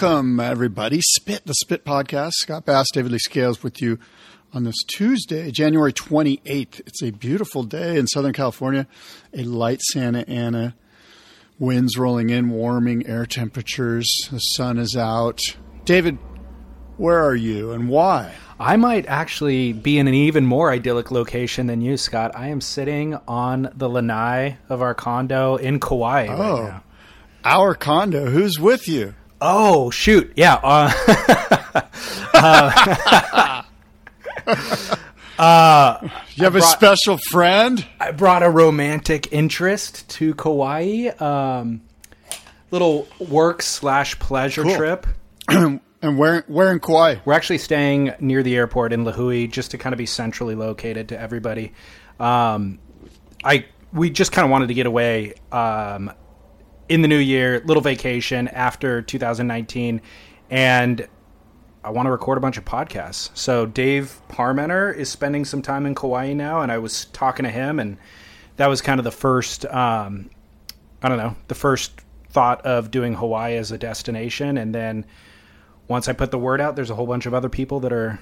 Welcome, everybody. Spit, the Spit Podcast. Scott Bass, David Lee Scales with you on this Tuesday, January 28th. It's a beautiful day in Southern California. A light Santa Ana. Winds rolling in, warming air temperatures. The sun is out. David, where are you and why? I might actually be in an even more idyllic location than you, Scott. I am sitting on the lanai of our condo in Kauai. right Oh, now. our condo. Who's with you? Oh, shoot. Yeah. Uh, You have a special friend? I brought a romantic interest to Kauai. Um, little work slash pleasure Cool. trip. And where where in Kauai? We're actually staying near the airport in Lihue just to kind of be centrally located to everybody. Um, I we just kind of wanted to get away um, in the new year, little vacation after 2019, and I want to record a bunch of podcasts. So Dave Parmenter is spending some time in Kauai now, and I was talking to him, and that was kind of the first. Um, I don't know, the first thought of doing Hawaii as a destination, and then once I put the word out, there's a whole bunch of other people that are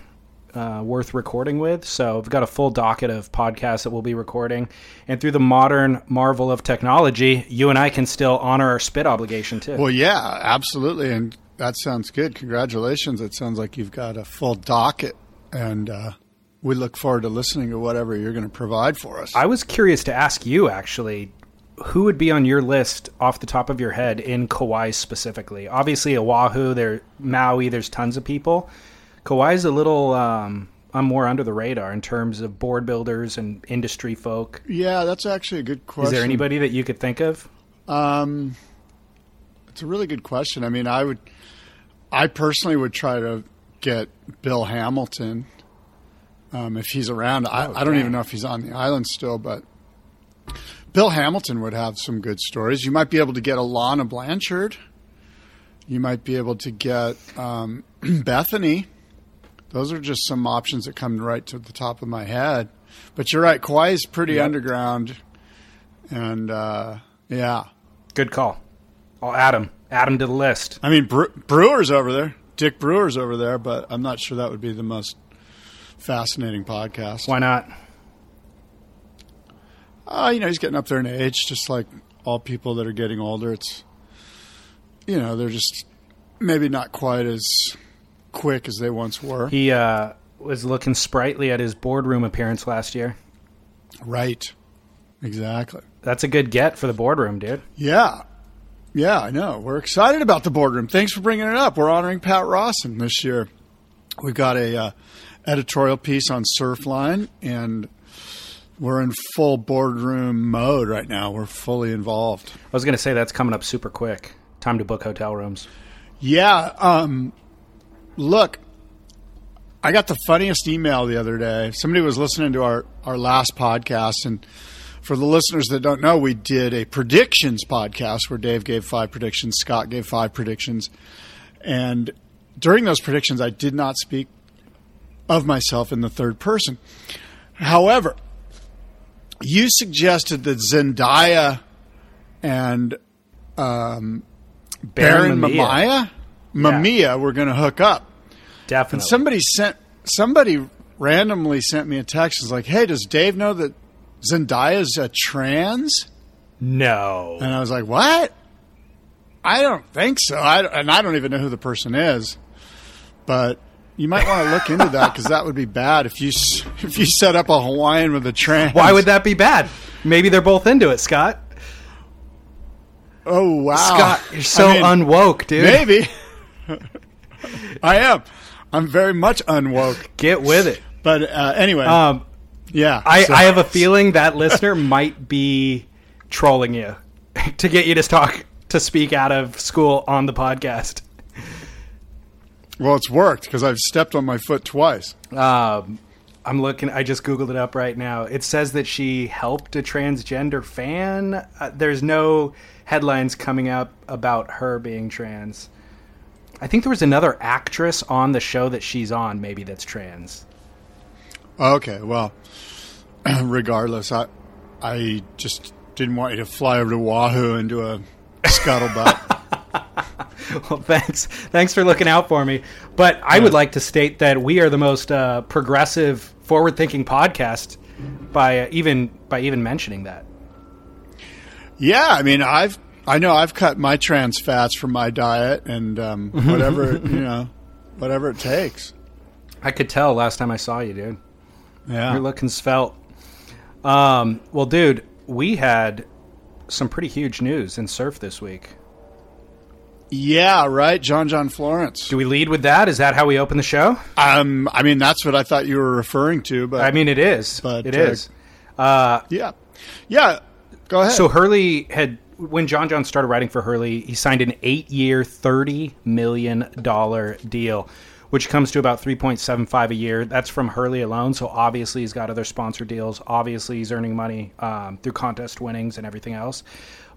uh, worth recording with. So I've got a full docket of podcasts that we'll be recording. And through the modern marvel of technology, you and I can still honor our spit obligation too. Well, yeah, absolutely, and that sounds good. Congratulations! It sounds like you've got a full docket, and uh, we look forward to listening to whatever you're going to provide for us. I was curious to ask you actually. Who would be on your list off the top of your head in Kauai specifically? Obviously, Oahu, there, Maui, there's tons of people. Kauai's a little, um, I'm more under the radar in terms of board builders and industry folk. yeah, that's actually a good question. Is there anybody that you could think of? Um, it's a really good question. I mean, I would, I personally would try to get Bill Hamilton um, if he's around. I, I don't even know if he's on the island still, but Bill Hamilton would have some good stories. You might be able to get Alana Blanchard. You might be able to get um, Bethany. Those are just some options that come right to the top of my head. But you're right, Kauai is pretty Yep. underground, and uh, yeah. Good call. I'll add him. Add him to the list. I mean, Bre- Brewer's over there. Dick Brewer's over there, but I'm not sure that would be the most fascinating podcast. Why not? Uh, you know, he's getting up there in age, just like all people that are getting older. It's, you know, they're just maybe not quite as quick as they once were. He uh, was looking sprightly at his boardroom appearance last year. Right. Exactly. That's a good get for the boardroom, dude. Yeah. Yeah, I know. We're excited about the boardroom. Thanks for bringing it up. We're honoring Pat Rawson this year. We've got a uh, editorial piece on Surfline, and we're in full boardroom mode right now. We're fully involved. I was going to say that's coming up super quick. Time to book hotel rooms. Yeah. Um, look, I got the funniest email the other day. Somebody was listening to our, our last podcast, and for the listeners that don't know, we did a predictions podcast where Dave gave five predictions, Scott gave five predictions, and during those predictions, I did not speak of myself in the third person. However, you suggested that Zendaya and um, Barron Mamiya. Mamiya, Mamiya were going to hook up. Definitely. And somebody sent somebody randomly sent me a text. Was like, "Hey, does Dave know that Zendaya's a trans?" no. And I was like, "What? I don't think so." I, and I don't even know who the person is. But you might want to look into that because that would be bad if you if you set up a Hawaiian with a trans. Why would that be bad? Maybe they're both into it, Scott. Oh wow, Scott, you're so I mean, unwoke, dude. Maybe I am. I'm very much unwoke. Get with it. But uh, anyway, Um, yeah. I, so- I have a feeling that listener might be trolling you to get you to talk to speak out of school on the podcast. Well, it's worked because I've stepped on my foot twice. Um, I'm looking. I just googled it up right now. It says that she helped a transgender fan. Uh, there's no headlines coming up about her being trans. I think there was another actress on the show that she's on, maybe that's trans. Okay, well, regardless, I I just didn't want you to fly over to Oahu and do a scuttlebutt. well, thanks. Thanks for looking out for me. But I would like to state that we are the most uh, progressive, forward-thinking podcast by uh, even by even mentioning that. yeah, I mean, I've I know I've cut my trans fats from my diet and um, whatever you know, whatever it takes. I could tell last time I saw you, dude. Yeah, You're looking svelte. Um, well, dude, we had some pretty huge news in surf this week. yeah, right. John John Florence. Do we lead with that? Is that how we open the show? Um, I mean, that's what I thought you were referring to, but I mean, it is. But, it uh, is. Uh, yeah, yeah. Go ahead. so Hurley had when John John started writing for Hurley, he signed an eight-year, thirty million dollar deal, which comes to about three point seven five a year. That's from Hurley alone. So obviously he's got other sponsor deals. Obviously he's earning money um, through contest winnings and everything else.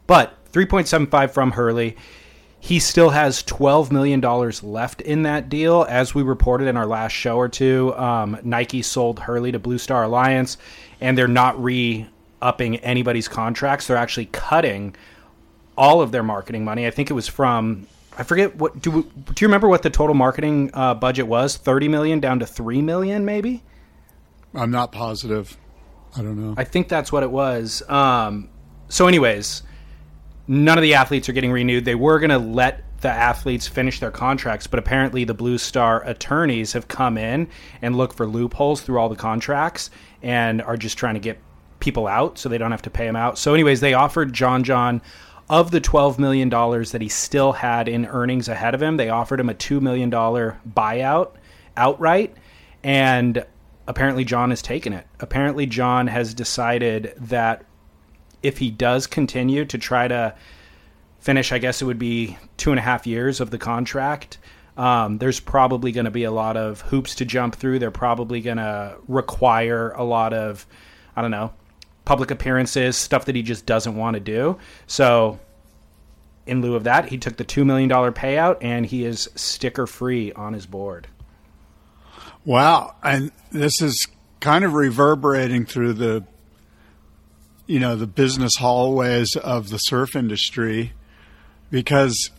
But three point seven five from Hurley. He still has $12 million left in that deal. As we reported in our last show or two, um, Nike sold Hurley to Blue Star Alliance, and they're not re upping anybody's contracts. They're actually cutting all of their marketing money. I think it was from. I forget what do. Do you remember what the total marketing uh, budget was? Thirty million down to three million, maybe. I'm not positive. I don't know. I think that's what it was. Um, so, anyways, none of the athletes are getting renewed. They were going to let the athletes finish their contracts, but apparently the Blue Star attorneys have come in and looked for loopholes through all the contracts and are just trying to get people out so they don't have to pay them out. So, anyways, they offered John John of the $12 million that he still had in earnings ahead of him, they offered him a $2 million buyout outright. And apparently, John has taken it. Apparently, John has decided that if he does continue to try to finish, I guess it would be two and a half years of the contract. Um, there's probably going to be a lot of hoops to jump through. They're probably going to require a lot of, I don't know, public appearances, stuff that he just doesn't want to do. So, in lieu of that, he took the $2 million payout and he is sticker free on his board. Wow, and this is kind of reverberating through the, you know, the business hallways of the surf industry, because,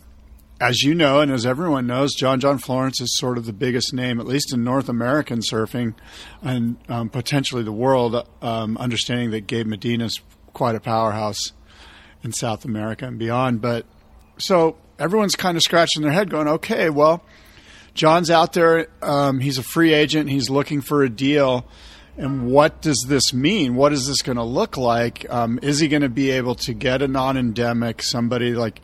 as you know, and as everyone knows, John John Florence is sort of the biggest name, at least in North American surfing, and um, potentially the world. Um, understanding that Gabe Medina's quite a powerhouse in South America and beyond, but so everyone's kind of scratching their head, going, "Okay, well." John's out there. Um, he's a free agent. He's looking for a deal. And what does this mean? What is this going to look like? Um, is he going to be able to get a non endemic, somebody like,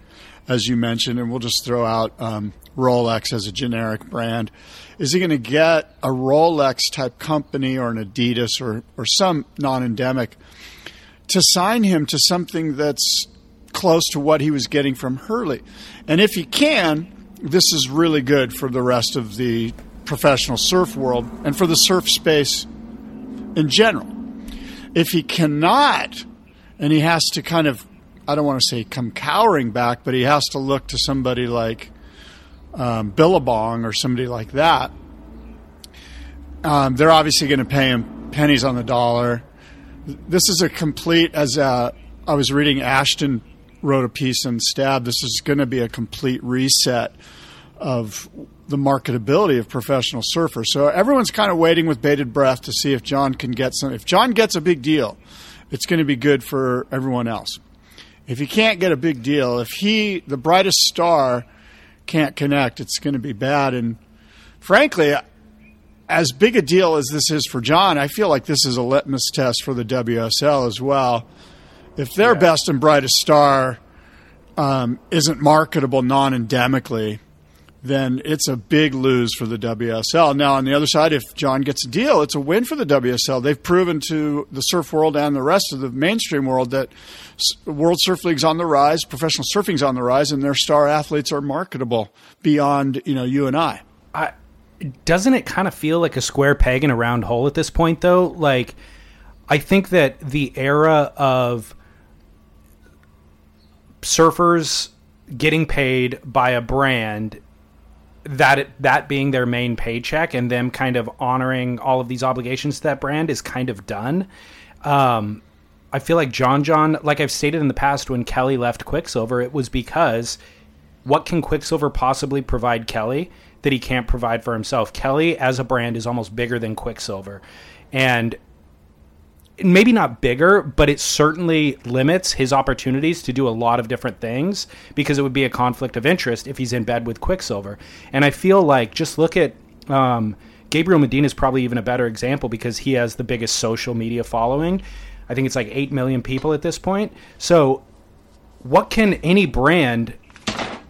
as you mentioned, and we'll just throw out um, Rolex as a generic brand? Is he going to get a Rolex type company or an Adidas or, or some non endemic to sign him to something that's close to what he was getting from Hurley? And if he can, this is really good for the rest of the professional surf world and for the surf space in general. If he cannot, and he has to kind of, I don't want to say come cowering back, but he has to look to somebody like um, Billabong or somebody like that, um, they're obviously going to pay him pennies on the dollar. This is a complete, as uh, I was reading, Ashton wrote a piece in Stab. This is going to be a complete reset of the marketability of professional surfers. So everyone's kind of waiting with bated breath to see if John can get some. If John gets a big deal, it's going to be good for everyone else. If he can't get a big deal, if he, the brightest star, can't connect, it's going to be bad. And frankly, as big a deal as this is for John, I feel like this is a litmus test for the WSL as well. If their yeah. best and brightest star um, isn't marketable non endemically, then it's a big lose for the WSL. Now, on the other side, if John gets a deal, it's a win for the WSL. They've proven to the surf world and the rest of the mainstream world that World Surf League's on the rise, professional surfing's on the rise, and their star athletes are marketable beyond you know you and I. I, doesn't it kind of feel like a square peg in a round hole at this point, though? Like, I think that the era of surfers getting paid by a brand that it, that being their main paycheck and them kind of honoring all of these obligations to that brand is kind of done. Um, I feel like John John, like I've stated in the past, when Kelly left Quiksilver, it was because what can Quiksilver possibly provide Kelly that he can't provide for himself? Kelly as a brand is almost bigger than Quiksilver, and maybe not bigger, but it certainly limits his opportunities to do a lot of different things because it would be a conflict of interest if he's in bed with Quiksilver. And I feel like just look at um, Gabriel Medina is probably even a better example because he has the biggest social media following. I think it's like 8 million people at this point. So, what can any brand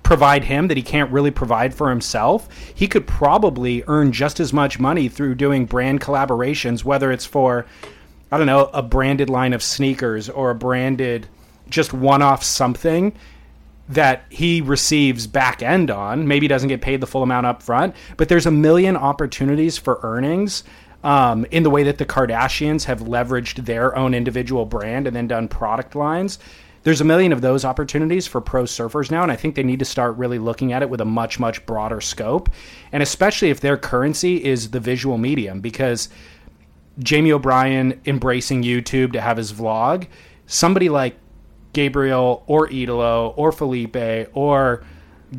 provide him that he can't really provide for himself, he could probably earn just as much money through doing brand collaborations, whether it's for I don't know, a branded line of sneakers or a branded just one off something that he receives back end on. Maybe doesn't get paid the full amount up front, but there's a million opportunities for earnings um, in the way that the Kardashians have leveraged their own individual brand and then done product lines. There's a million of those opportunities for pro surfers now, and I think they need to start really looking at it with a much, much broader scope. And especially if their currency is the visual medium, because Jamie O'Brien embracing YouTube to have his vlog, somebody like Gabriel or Italo or Felipe or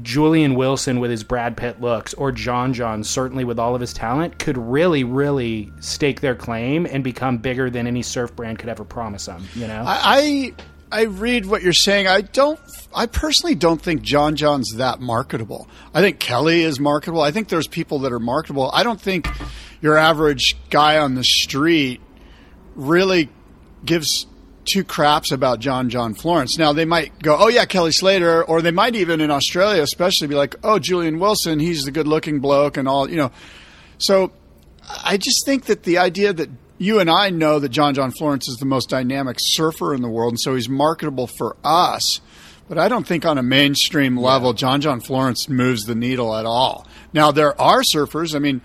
Julian Wilson with his Brad Pitt looks or John John certainly with all of his talent could really really stake their claim and become bigger than any surf brand could ever promise them, you know. I I, I read what you're saying. I don't I personally don't think John John's that marketable. I think Kelly is marketable. I think there's people that are marketable. I don't think your average guy on the street really gives two craps about John John Florence. Now they might go, "Oh yeah, Kelly Slater," or they might even in Australia, especially, be like, "Oh, Julian Wilson, he's the good-looking bloke," and all you know. So I just think that the idea that you and I know that John John Florence is the most dynamic surfer in the world, and so he's marketable for us. But I don't think on a mainstream level, John John Florence moves the needle at all. Now there are surfers. I mean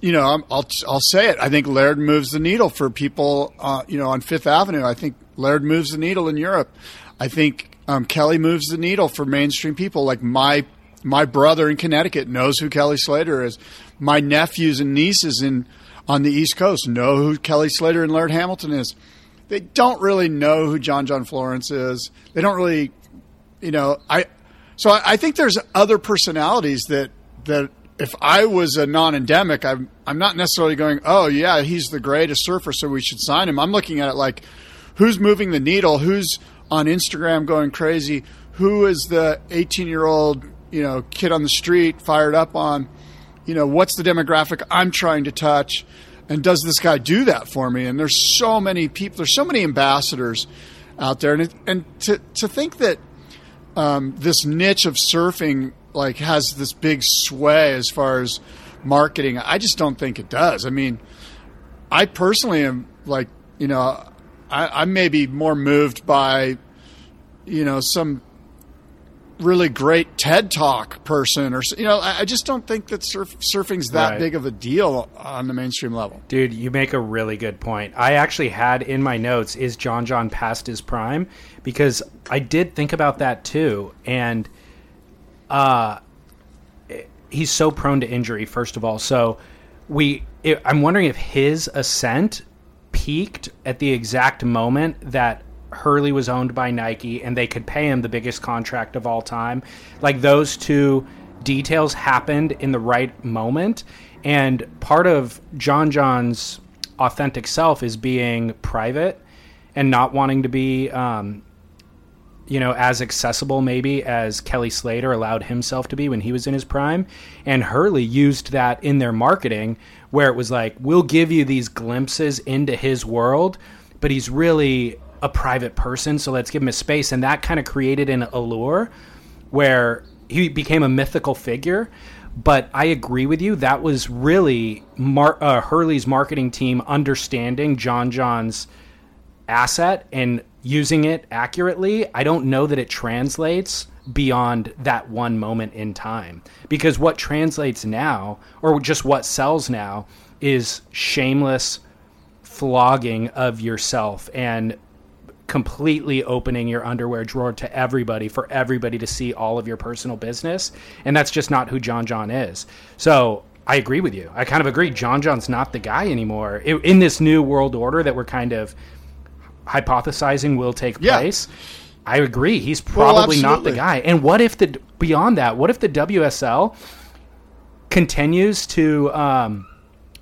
you know, I'll I'll say it. I think Laird moves the needle for people. Uh, you know, on Fifth Avenue, I think Laird moves the needle in Europe. I think um, Kelly moves the needle for mainstream people. Like my my brother in Connecticut knows who Kelly Slater is. My nephews and nieces in on the East Coast know who Kelly Slater and Laird Hamilton is. They don't really know who John John Florence is. They don't really, you know, I. So I, I think there's other personalities that that if I was a non-endemic, I'm I'm not necessarily going, oh yeah, he's the greatest surfer, so we should sign him. I'm looking at it like, who's moving the needle? Who's on Instagram going crazy? Who is the 18 year old you know kid on the street fired up on? You know what's the demographic I'm trying to touch? And does this guy do that for me? And there's so many people, there's so many ambassadors out there, and it, and to to think that um, this niche of surfing like has this big sway as far as marketing. I just don't think it does. I mean, I personally am like, you know, I, I may be more moved by, you know, some really great TED Talk person, or you know, I, I just don't think that surf, surfing's that right. big of a deal on the mainstream level. Dude, you make a really good point. I actually had in my notes is John John past his prime because I did think about that too, and uh, he's so prone to injury. First of all, so we it, I'm wondering if his ascent peaked at the exact moment that Hurley was owned by Nike and they could pay him the biggest contract of all time. Like those two details happened in the right moment. And part of John John's authentic self is being private and not wanting to be um, you know, as accessible maybe as Kelly Slater allowed himself to be when he was in his prime. And Hurley used that in their marketing where it was like, we'll give you these glimpses into his world, but he's really a private person, so let's give him a space. And that kind of created an allure where he became a mythical figure. But I agree with you. That was really Mar- uh, Hurley's marketing team understanding John John's asset and using it accurately. I don't know that it translates beyond that one moment in time. Because what translates now, or just what sells now, is shameless flogging of yourself and completely opening your underwear drawer to everybody for everybody to see all of your personal business and that's just not who John John is. So I agree with you. I kind of agree. John John's not the guy anymore in this new world order that we're kind of hypothesizing will take Yeah. place. I agree. He's probably not the guy. And what if the beyond that? What if the WSL continues to um,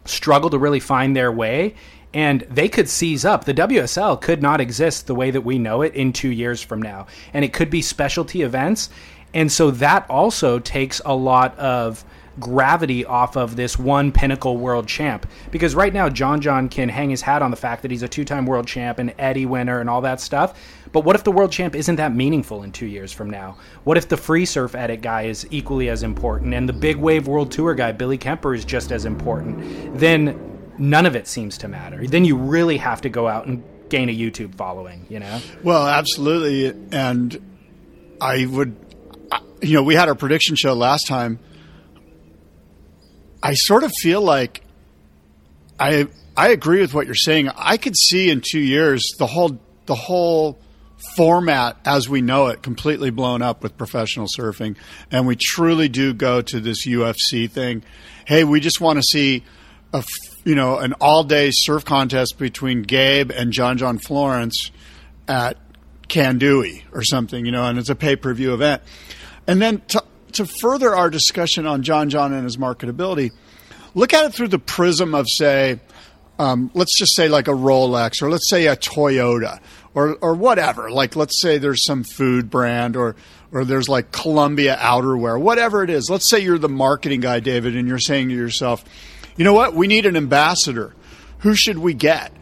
struggle to really find their way? And they could seize up. The WSL could not exist the way that we know it in two years from now. And it could be specialty events. And so that also takes a lot of gravity off of this one pinnacle world champ. Because right now, John John can hang his hat on the fact that he's a two time world champ and Eddie winner and all that stuff. But what if the world champ isn't that meaningful in two years from now? What if the free surf edit guy is equally as important and the big wave world tour guy, Billy Kemper, is just as important? Then none of it seems to matter. Then you really have to go out and gain a YouTube following, you know? Well, absolutely. And I would, you know, we had our prediction show last time. I sort of feel like I I agree with what you're saying. I could see in two years the whole the whole format as we know it completely blown up with professional surfing, and we truly do go to this UFC thing. Hey, we just want to see a you know an all day surf contest between Gabe and John John Florence at Kandui or something, you know, and it's a pay per view event. And then to, to further our discussion on John John and his marketability, look at it through the prism of, say, um, let's just say like a Rolex or let's say a Toyota or, or whatever. Like, let's say there's some food brand or, or there's like Columbia outerwear, whatever it is. Let's say you're the marketing guy, David, and you're saying to yourself, you know what? We need an ambassador. Who should we get?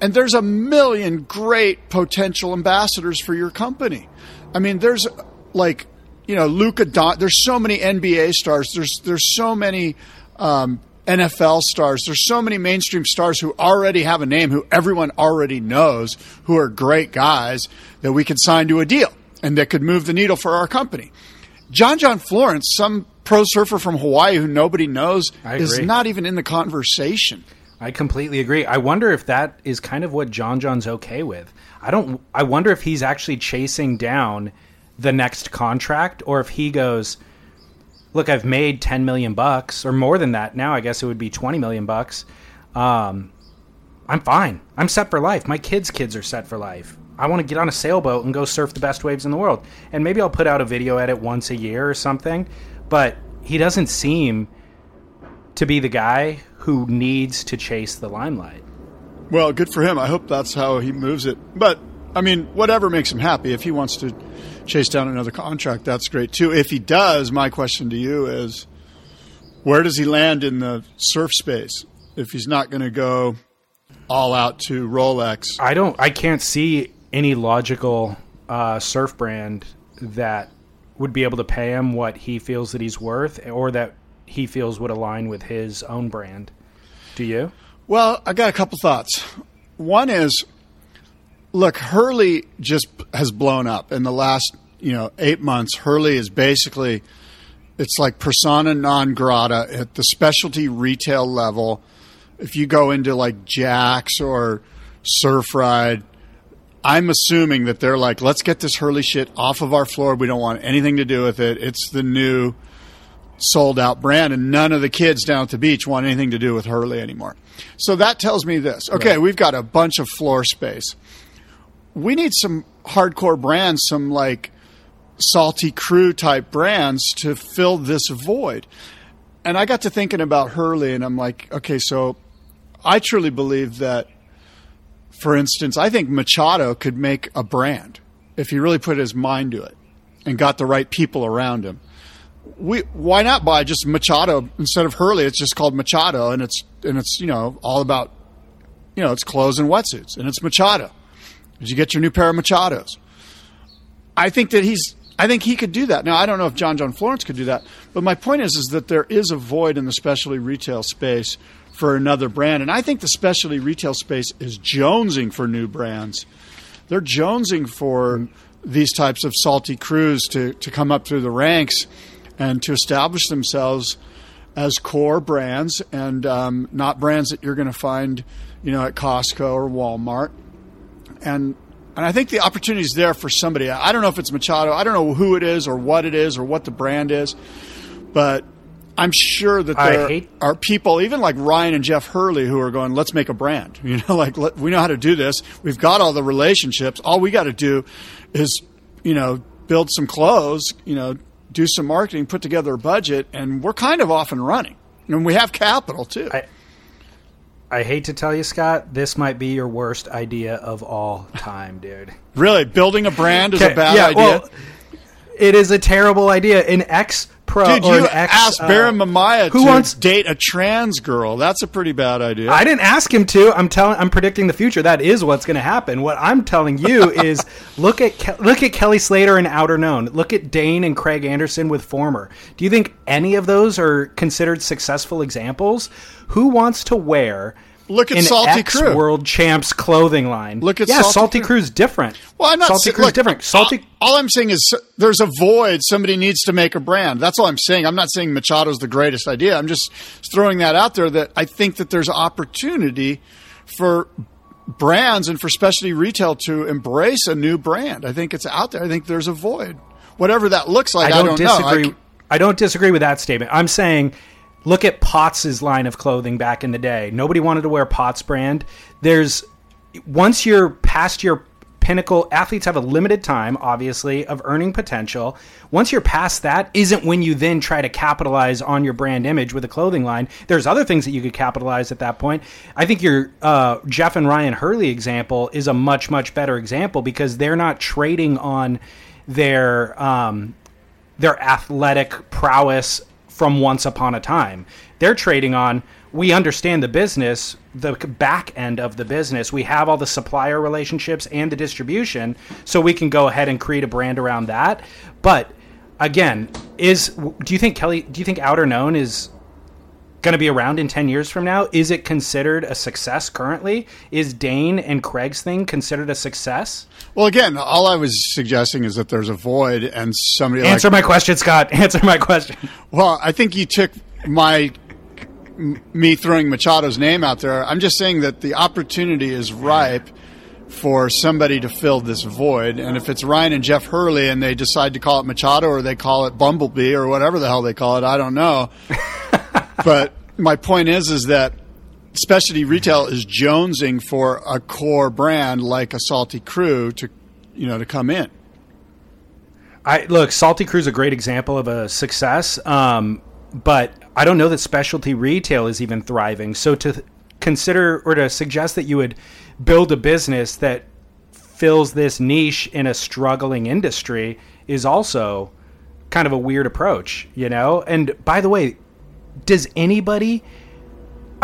And there's a million great potential ambassadors for your company. I mean, there's like, you know, Luca Don. There's so many NBA stars. There's there's so many um, NFL stars. There's so many mainstream stars who already have a name, who everyone already knows, who are great guys that we could sign to a deal and that could move the needle for our company. John John Florence, some pro surfer from Hawaii who nobody knows, is not even in the conversation. I completely agree. I wonder if that is kind of what John John's okay with. I don't. I wonder if he's actually chasing down the next contract, or if he goes, "Look, I've made ten million bucks, or more than that now. I guess it would be twenty million bucks. Um, I'm fine. I'm set for life. My kids' kids are set for life. I want to get on a sailboat and go surf the best waves in the world. And maybe I'll put out a video edit once a year or something. But he doesn't seem to be the guy who needs to chase the limelight. Well, good for him. I hope that's how he moves it. But I mean, whatever makes him happy. If he wants to chase down another contract, that's great too. If he does, my question to you is, where does he land in the surf space? If he's not going to go all out to Rolex, I don't. I can't see any logical uh, surf brand that would be able to pay him what he feels that he's worth, or that he feels would align with his own brand. Do you? Well, I got a couple thoughts. One is, look, Hurley just has blown up in the last, you know, eight months. Hurley is basically, it's like persona non grata at the specialty retail level. If you go into like Jack's or Surf Ride, I'm assuming that they're like, let's get this Hurley shit off of our floor. We don't want anything to do with it. It's the new sold out brand, and none of the kids down at the beach want anything to do with Hurley anymore. So that tells me this. Okay, we've got a bunch of floor space. We need some hardcore brands, some like salty crew type brands to fill this void. And I got to thinking about Hurley, and I'm like, okay, so I truly believe that, for instance, I think Machado could make a brand if he really put his mind to it and got the right people around him we why not buy just Machado instead of Hurley? It's just called Machado, and it's and it's you know all about you know it's clothes and wetsuits, and it's Machado. Did you get your new pair of Machados? I think that he's. I think he could do that. Now I don't know if John John Florence could do that, but my point is is that there is a void in the specialty retail space for another brand, and I think the specialty retail space is jonesing for new brands. They're jonesing for these types of salty crews to, to come up through the ranks and to establish themselves as core brands and um, not brands that you're going to find, you know, at Costco or Walmart. And and I think the opportunity is there for somebody. I don't know if it's Machado. I don't know who it is or what it is or what the brand is, but I'm sure that there hate- are people, even like Ryan and Jeff Hurley, who are going, "Let's make a brand." You know, like let, we know how to do this. We've got all the relationships. All we got to do is, you know, build some clothes. You know, do some marketing, put together a budget, and we're kind of off and running. And we have capital too. I- I hate to tell you, Scott, this might be your worst idea of all time, dude. really, building a brand is a bad yeah, idea. well, it is a terrible idea. An ex pro Dude, you ex asked uh, Barron Mamiya who to wants- date a trans girl. That's a pretty bad idea. I didn't ask him to. I'm telling. I'm predicting the future. That is what's going to happen. What I'm telling you is look at Ke- look at Kelly Slater and Outerknown. Look at Dane and Craig Anderson with Former. Do you think any of those are considered successful examples? Who wants to wear? Look at an Salty ex Crew. World Champs clothing line. Look at yeah, Salty Salty Crew. Crew's different. Well, I'm not Salty Crew's look, different. Salty. All, all I'm saying is there's a void. Somebody needs to make a brand. That's all I'm saying. I'm not saying Machado's the greatest idea. I'm just throwing that out there that I think that there's opportunity for brands and for specialty retail to embrace a new brand. I think it's out there. I think there's a void. Whatever that looks like, I I don't, don't, know. I, I don't disagree with that statement. I'm saying, look at Potts' line of clothing back in the day. Nobody wanted to wear Potts brand. There's once you're past your pinnacle, athletes have a limited time, obviously, of earning potential. Once you're past that, isn't when you then try to capitalize on your brand image with a clothing line. There's other things that you could capitalize at that point. I think your uh, Jeff and Ryan Hurley example is a much much better example because they're not trading on their um, their athletic prowess from once upon a time. They're trading on we understand the business, the back end of the business. We have all the supplier relationships and the distribution, so we can go ahead and create a brand around that. But again, is do you think Kelly? Do you think Outerknown is going to be around in 10 years from now? Is it considered a success currently? Is Dane and Craig's thing considered a success? Well, again, all I was suggesting is that there's a void and somebody like Answer my question, Scott. Answer my question. Well, I think you took my me throwing Machado's name out there. I'm just saying that the opportunity is ripe for somebody to fill this void. And if it's Ryan and Jeff Hurley and they decide to call it Machado or they call it Bumblebee or whatever the hell they call it, I don't know. but my point is, is that specialty retail is jonesing for a core brand like a Salty Crew to, you know, to come in. I look, Salty Crew is a great example of a success, um, but I don't know that specialty retail is even thriving. So to th- consider or to suggest that you would build a business that fills this niche in a struggling industry is also kind of a weird approach, you know? And by the way, does anybody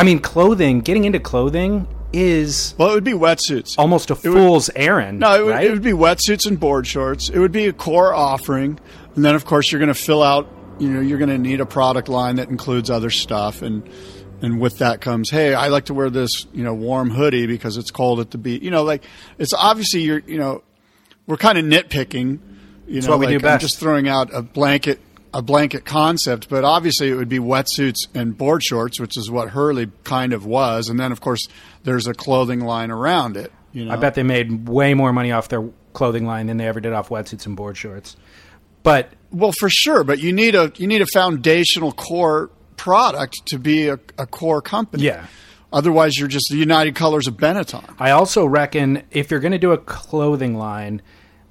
I mean clothing, getting into clothing is Well, it would be wetsuits. almost a fool's errand. No, it would, right? it would be wetsuits and board shorts. It would be a core offering, and then of course you're going to fill out. You know, you're going to need a product line that includes other stuff, and and with that comes, hey, I like to wear this, you know, warm hoodie because it's cold at the beach. You know, like it's obviously you're, you know, we're kind of nitpicking. You know, what we like I'm just throwing out a blanket a blanket concept, but obviously it would be wetsuits and board shorts, which is what Hurley kind of was, and then of course there's a clothing line around it. You know, I bet they made way more money off their clothing line than they ever did off wetsuits and board shorts. But Well, for sure, but you need a you need a foundational core product to be a, a core company. Yeah. Otherwise, you're just the United Colors of Benetton. I also reckon if you're going to do a clothing line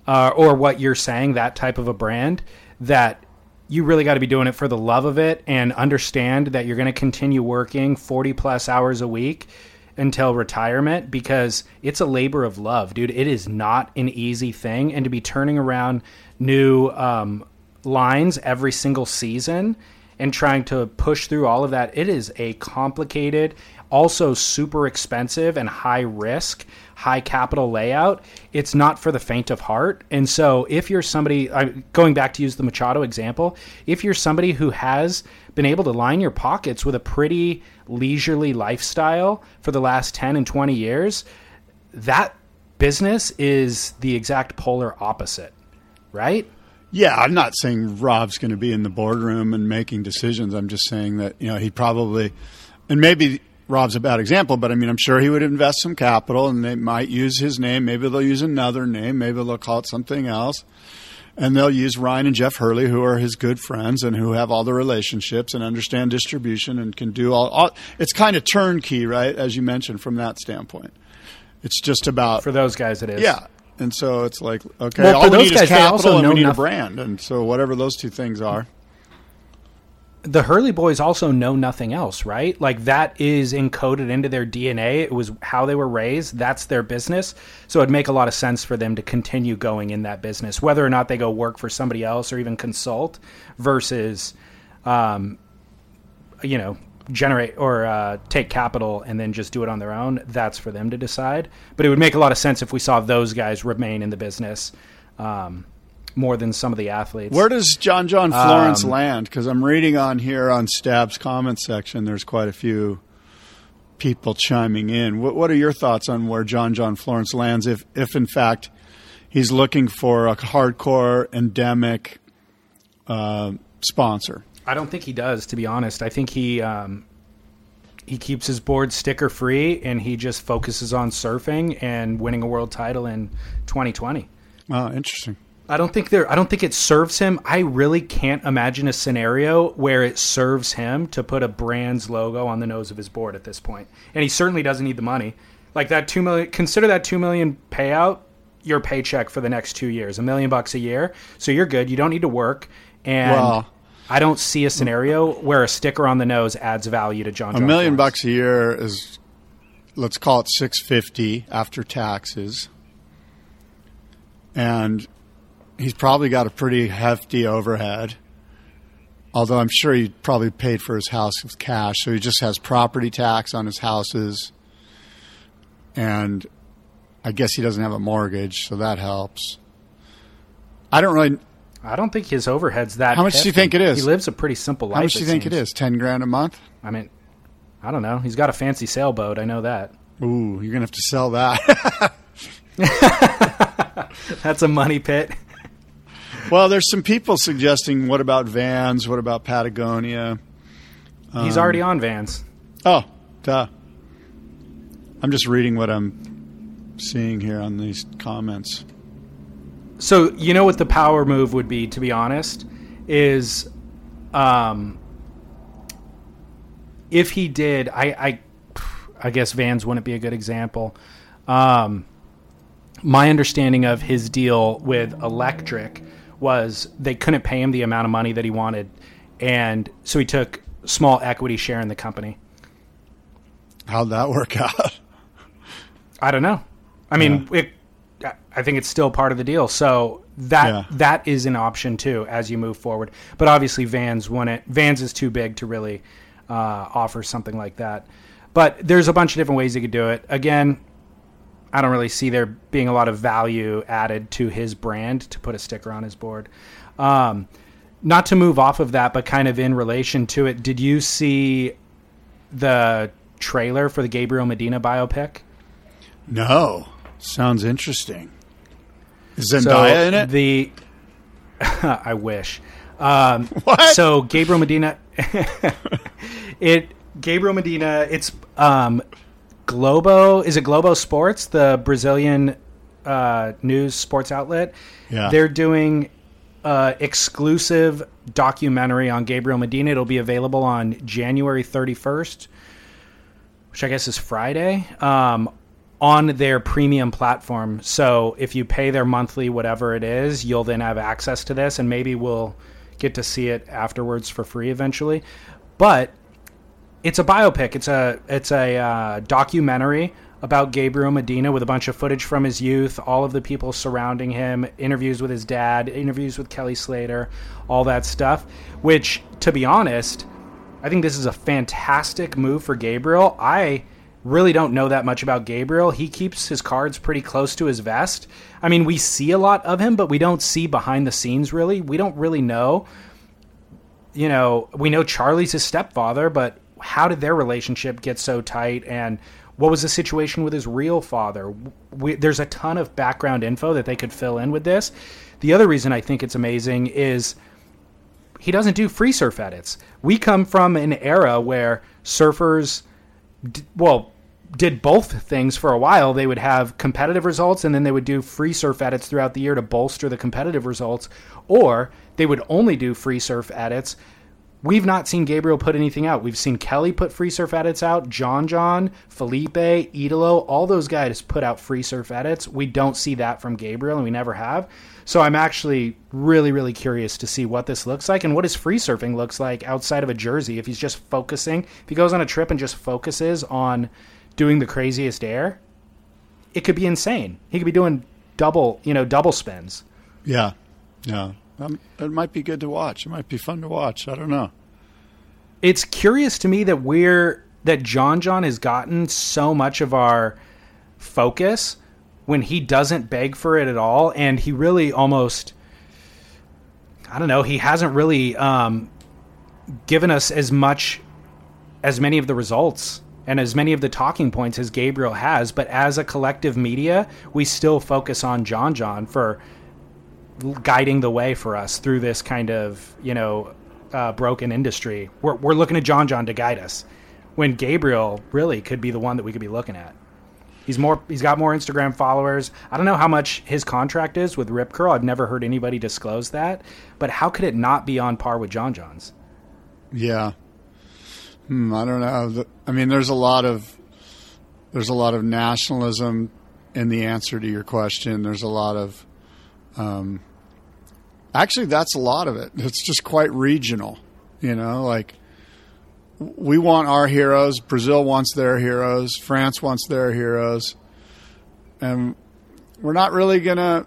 uh, or what you're saying, that type of a brand, that you really got to be doing it for the love of it and understand that you're going to continue working 40 plus hours a week until retirement because it's a labor of love, dude. It is not an easy thing. And to be turning around new um, lines every single season and trying to push through all of that, it is a complicated, also super expensive and high risk, high capital layout. It's not for the faint of heart. And so, if you're somebody, I'm going back to use the Machado example, if you're somebody who has been able to line your pockets with a pretty leisurely lifestyle for the last 10 and 20 years, that business is the exact polar opposite. right? Yeah, I'm not saying Rob's going to be in the boardroom and making decisions. I'm just saying that you know he probably, and maybe Rob's a bad example, but I mean I'm sure he would invest some capital, and they might use his name. Maybe they'll use another name. Maybe they'll call it something else, and they'll use Ryan and Jeff Hurley, who are his good friends and who have all the relationships and understand distribution and can do all. all it's kind of turnkey, right? As you mentioned from that standpoint, it's just about For those guys, it is. yeah. And so it's like, okay, Well, all we those need guys, is capital and we need noth- a brand. And so whatever those two things are. The Hurley boys also know nothing else, right? Like that is encoded into their DNA. It was how they were raised. That's their business. So it'd make a lot of sense for them to continue going in that business, whether or not they go work for somebody else or even consult versus, um, you know, generate or uh, take capital and then just do it on their own. That's for them to decide. But it would make a lot of sense if we saw those guys remain in the business. Um, more than some of the athletes. Where does John John Florence Um, land? Because I'm reading on here on Stab's comment section, there's quite a few people chiming in. What, what are your thoughts on where John John Florence lands if, if in fact he's looking for a hardcore endemic uh, sponsor? I don't think he does, to be honest. I think he um, he keeps his board sticker free and he just focuses on surfing and winning a world title in 2020. Oh, interesting. I don't think there. I don't think it serves him. I really can't imagine a scenario where it serves him to put a brand's logo on the nose of his board at this point. And he certainly doesn't need the money. Like that two million. Consider that two million payout your paycheck for the next two years, a million bucks a year. So you're good. You don't need to work. And Well- I don't see a scenario where a sticker on the nose adds value to John. A John million Florence. bucks a year is, let's call it six fifty after taxes, and he's probably got a pretty hefty overhead. Although I'm sure he probably paid for his house with cash, so he just has property tax on his houses, and I guess he doesn't have a mortgage, so that helps. I don't really. I don't think his overhead's that. How much do you think it is? He lives a pretty simple life. How much do you think seems. it is? Ten grand a month? I mean, I don't know. He's got a fancy sailboat. I know that. Ooh, you're gonna have to sell that. That's a money pit. Well, there's some people suggesting, what about Vans? What about Patagonia? He's Um, already on Vans. Oh, duh. I'm just reading what I'm seeing here on these comments. So you know what the power move would be, to be honest, is, um, if he did, I, I, I guess Vans wouldn't be a good example. Um, my understanding of his deal with Electric was they couldn't pay him the amount of money that he wanted, and so he took small equity share in the company. How'd that work out? I don't know. I mean, it, I think it's still part of the deal. So that Yeah. that is an option too as you move forward. But obviously, Vans wouldn't. Vans is too big to really uh, offer something like that. But there's a bunch of different ways you could do it. Again, I don't really see there being a lot of value added to his brand to put a sticker on his board. Um, not to move off of that, but kind of in relation to it, did you see the trailer for the Gabriel Medina biopic? No. Sounds interesting. Is So Zendaya in it? The I wish. Um, What? So Gabriel Medina, it Gabriel Medina. It's um, Globo. Is it Globo Sports, the Brazilian uh, news sports outlet? Yeah. They're doing uh, exclusive documentary on Gabriel Medina. It'll be available on January thirty first, which I guess is Friday. Um, on their premium platform. So if you pay their monthly whatever it is, you'll then have access to this and maybe we'll get to see it afterwards for free eventually. But it's a biopic. It's a it's a uh, documentary about Gabriel Medina with a bunch of footage from his youth, all of the people surrounding him, interviews with his dad, interviews with Kelly Slater, all that stuff. Which, to be honest, I think this is a fantastic move for Gabriel. I really don't know that much about Gabriel. He keeps his cards pretty close to his vest. I mean, we see a lot of him, but we don't see behind the scenes really. We don't really know. You know, we know Charlie's his stepfather, but how did their relationship get so tight and What was the situation with his real father? We, there's a ton of background info that they could fill in with this. The other reason I think it's amazing is he doesn't do free surf edits. We come from an era where surfers, d- well, did both things for a while. They would have competitive results and then they would do free surf edits throughout the year to bolster the competitive results, or they would only do free surf edits. We've not seen Gabriel put anything out. We've seen Kelly put free surf edits out, John John, Felipe, Italo, all those guys put out free surf edits. We don't see that from Gabriel and we never have. So I'm actually really, really curious to see what this looks like and what his free surfing looks like outside of a jersey. If he's just focusing, if he goes on a trip and just focuses on doing the craziest air, it could be insane. He could be doing double, you know, double spins. Yeah, yeah. Um, it might be good to watch. It might be fun to watch. I don't know. It's curious to me that we're that John John has gotten so much of our focus when he doesn't beg for it at all, and he really almost, I don't know, he hasn't really um, given us as much, as many of the results and as many of the talking points as Gabriel has. But as a collective media, we still focus on John John for guiding the way for us through this kind of you know uh, broken industry. We're we're looking at John John to guide us, when Gabriel really could be the one that we could be looking at. He's more. He's got more Instagram followers. I don't know how much his contract is with Rip Curl. I've never heard anybody disclose that. But how could it not be on par with John John's? Yeah. Hmm, I don't know. I mean, there's a lot of there's a lot of nationalism in the answer to your question. There's a lot of um, actually that's a lot of it. It's just quite regional. You know, like we want our heroes. Brazil wants their heroes. France wants their heroes. And we're not really going to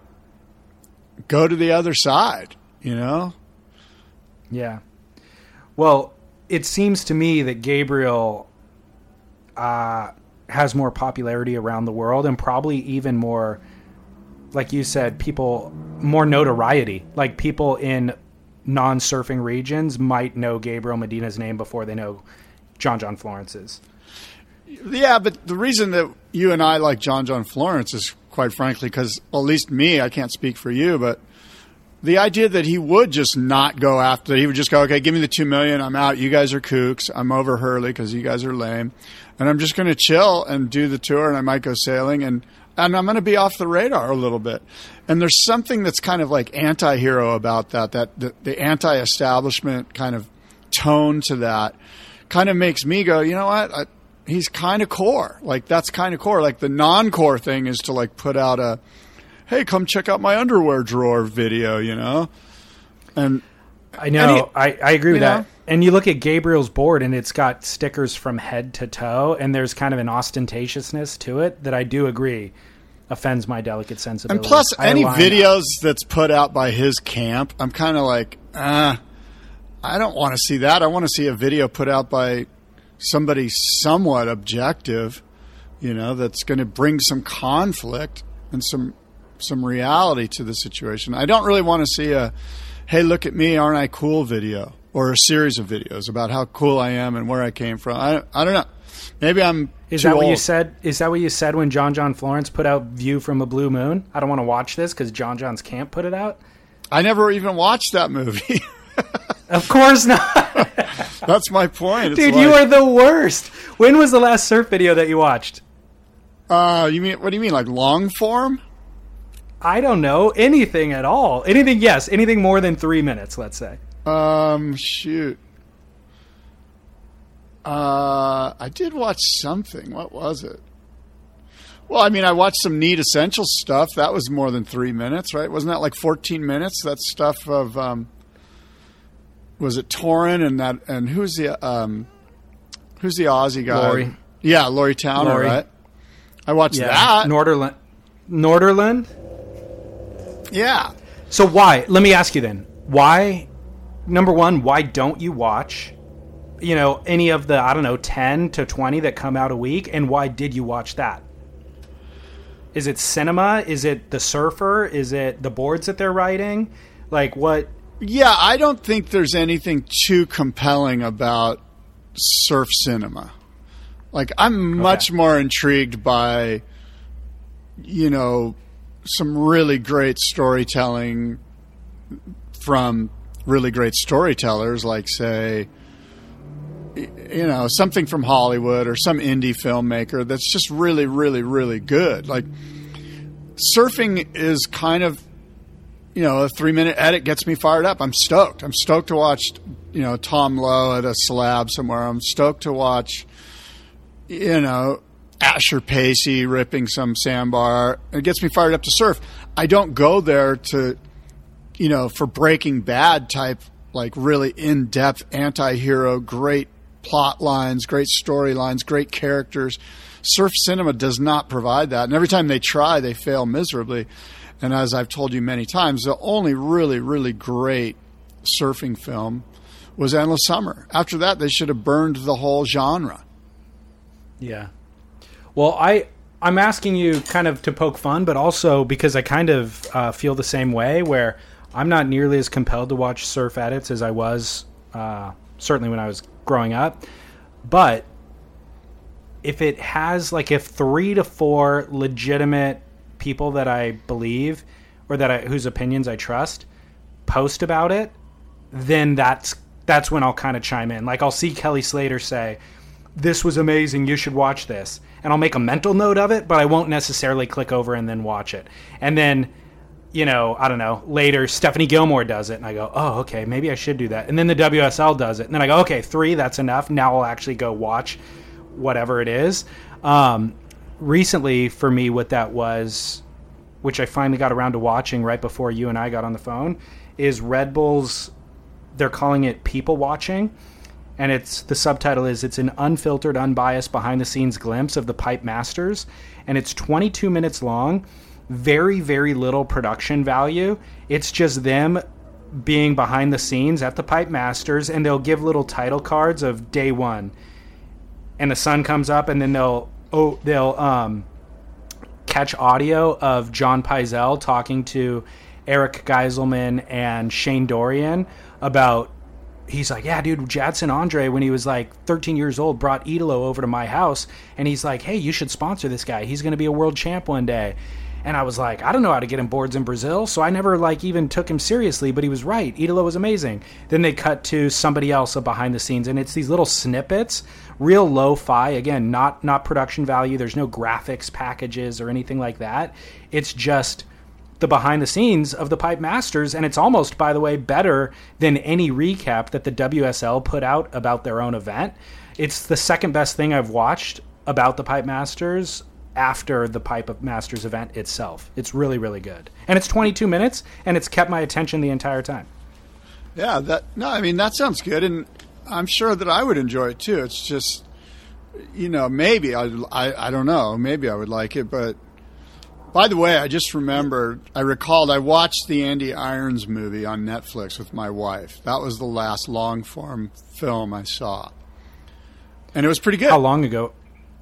go to the other side, you know? Yeah. Well, it seems to me that Gabriel uh, has more popularity around the world and probably even more, like you said, people, more notoriety. Like people in non-surfing regions might know Gabriel Medina's name before they know John John Florence's. Yeah, but the reason that you and I like John John Florence is quite frankly because, at least me, I can't speak for you, but the idea that he would just not go after, he would just go, okay, give me the two million, I'm out. You guys are kooks. I'm over Hurley because you guys are lame, and I'm just going to chill and do the tour, and I might go sailing, and and I'm going to be off the radar a little bit. And there's something that's kind of like anti-hero about that, that the, the anti-establishment kind of tone to that kind of makes me go, you know what? I, he's kind of core. Like that's kind of core. Like the non-core thing is to like put out a, hey, come check out my underwear drawer video, you know? And I know, he, I, I agree with that. And you look at Gabriel's board and it's got stickers from head to toe and there's kind of an ostentatiousness to it that I do agree offends my delicate sensibility. And plus, I any videos that's put out by his camp, I'm kind of like, uh, I don't want to see that. I want to see a video put out by somebody somewhat objective, you know, that's going to bring some conflict and some some reality to the situation. I don't really want to see a hey, look at me, aren't I cool video or a series of videos about how cool I am and where I came from. I I don't know. Maybe I'm is that what old. you said? Is that what you said when John John Florence put out View from a Blue Moon? I don't want to watch this because John John's can't put it out. I never even watched that movie. of course not. That's my point. It's Dude, like, you are the worst. When was the last surf video that you watched? Uh, you mean what do you mean like long form? I don't know anything at all. Anything? Yes, anything more than three minutes. Let's say. Um, shoot. Uh, I did watch something. What was it? Well, I mean, I watched some Need Essentials stuff. That was more than three minutes, right? Wasn't that like fourteen minutes? That stuff of um, was it Torren and that and who's the um, who's the Aussie guy? Laurie. Yeah, Laurie Towner, Laurie. right? I watched yeah. that. Norderland. Norderland. Yeah. So why? Let me ask you then. Why? Number one, why don't you watch you know, any of the, I don't know, 10 to 20 that come out a week? And why did you watch that? Is it cinema? Is it the surfer? Is it the boards that they're writing? Like what? Yeah, I don't think there's anything too compelling about surf cinema. Like I'm much more intrigued by, you know, some really great storytelling from really great storytellers, like say, you know, something from Hollywood or some indie filmmaker that's just really, really, really good. Like surfing is kind of, you know, a three minute edit gets me fired up. I'm stoked. I'm stoked to watch, you know, Tom Lowe at a slab somewhere. I'm stoked to watch, you know, Asher Pacey ripping some sandbar. It gets me fired up to surf. I don't go there to, you know, for Breaking Bad type, like really in depth anti hero, great plot lines, great storylines, great characters. Surf cinema does not provide that. And every time they try, they fail miserably. And as I've told you many times, the only really, really great surfing film was Endless Summer. After that, they should have burned the whole genre. Yeah. Well, I I'm asking you kind of to poke fun, but also because I kind of uh, feel the same way, where I'm not nearly as compelled to watch surf edits as I was uh, certainly when I was growing up. But if it has like if three to four legitimate people that I believe or that I, whose opinions I trust post about it, then that's that's when I'll kind of chime in. Like I'll see Kelly Slater say, "This was amazing. You should watch this," and I'll make a mental note of it, but I won't necessarily click over and then watch it. And then you know, I don't know, later Stephanie Gilmore does it, and I go, oh, okay, maybe I should do that. And then the WSL does it, and then I go, okay, three, that's enough. Now I'll actually go watch whatever it is. Um, recently, for me, what that was, which I finally got around to watching right before you and I got on the phone, is Red Bull's. They're calling it people watching, and it's the subtitle is it's an unfiltered, unbiased, behind the scenes glimpse of the Pipe Masters, and it's 22 minutes long very, very little production value. It's just them being behind the scenes at the Pipe Masters, and they'll give little title cards of day one, and the sun comes up, and then they'll oh they'll um, catch audio of John Pyzel talking to Eric Geiselman and Shane Dorian about. He's like, yeah, dude, Jadson Andre, when he was like 13 years old, brought Italo over to my house, and he's like, hey, you should sponsor this guy. He's going to be a world champ one day and I was like, I don't know how to get him boards in Brazil, so I never like even took him seriously. But he was right. Italo was amazing. Then they cut to somebody else behind the scenes, and it's these little snippets, real lo-fi. Again, not not production value. There's no graphics packages or anything like that. It's just the behind the scenes of the Pipe Masters, and it's almost, by the way, better than any recap that the WSL put out about their own event. It's the second best thing I've watched about the Pipe Masters after the Pipe of Masters event itself. It's really, really good. And it's 22 minutes, and it's kept my attention the entire time. Yeah, that no, I mean that sounds good, and I'm sure that I would enjoy it too. It's just, you know, maybe I, I, I don't know, maybe I would like it, but. By the way, I just remembered, I recalled I watched the Andy Irons movie on Netflix with my wife. That was the last long form film I saw. And it was pretty good. How long ago?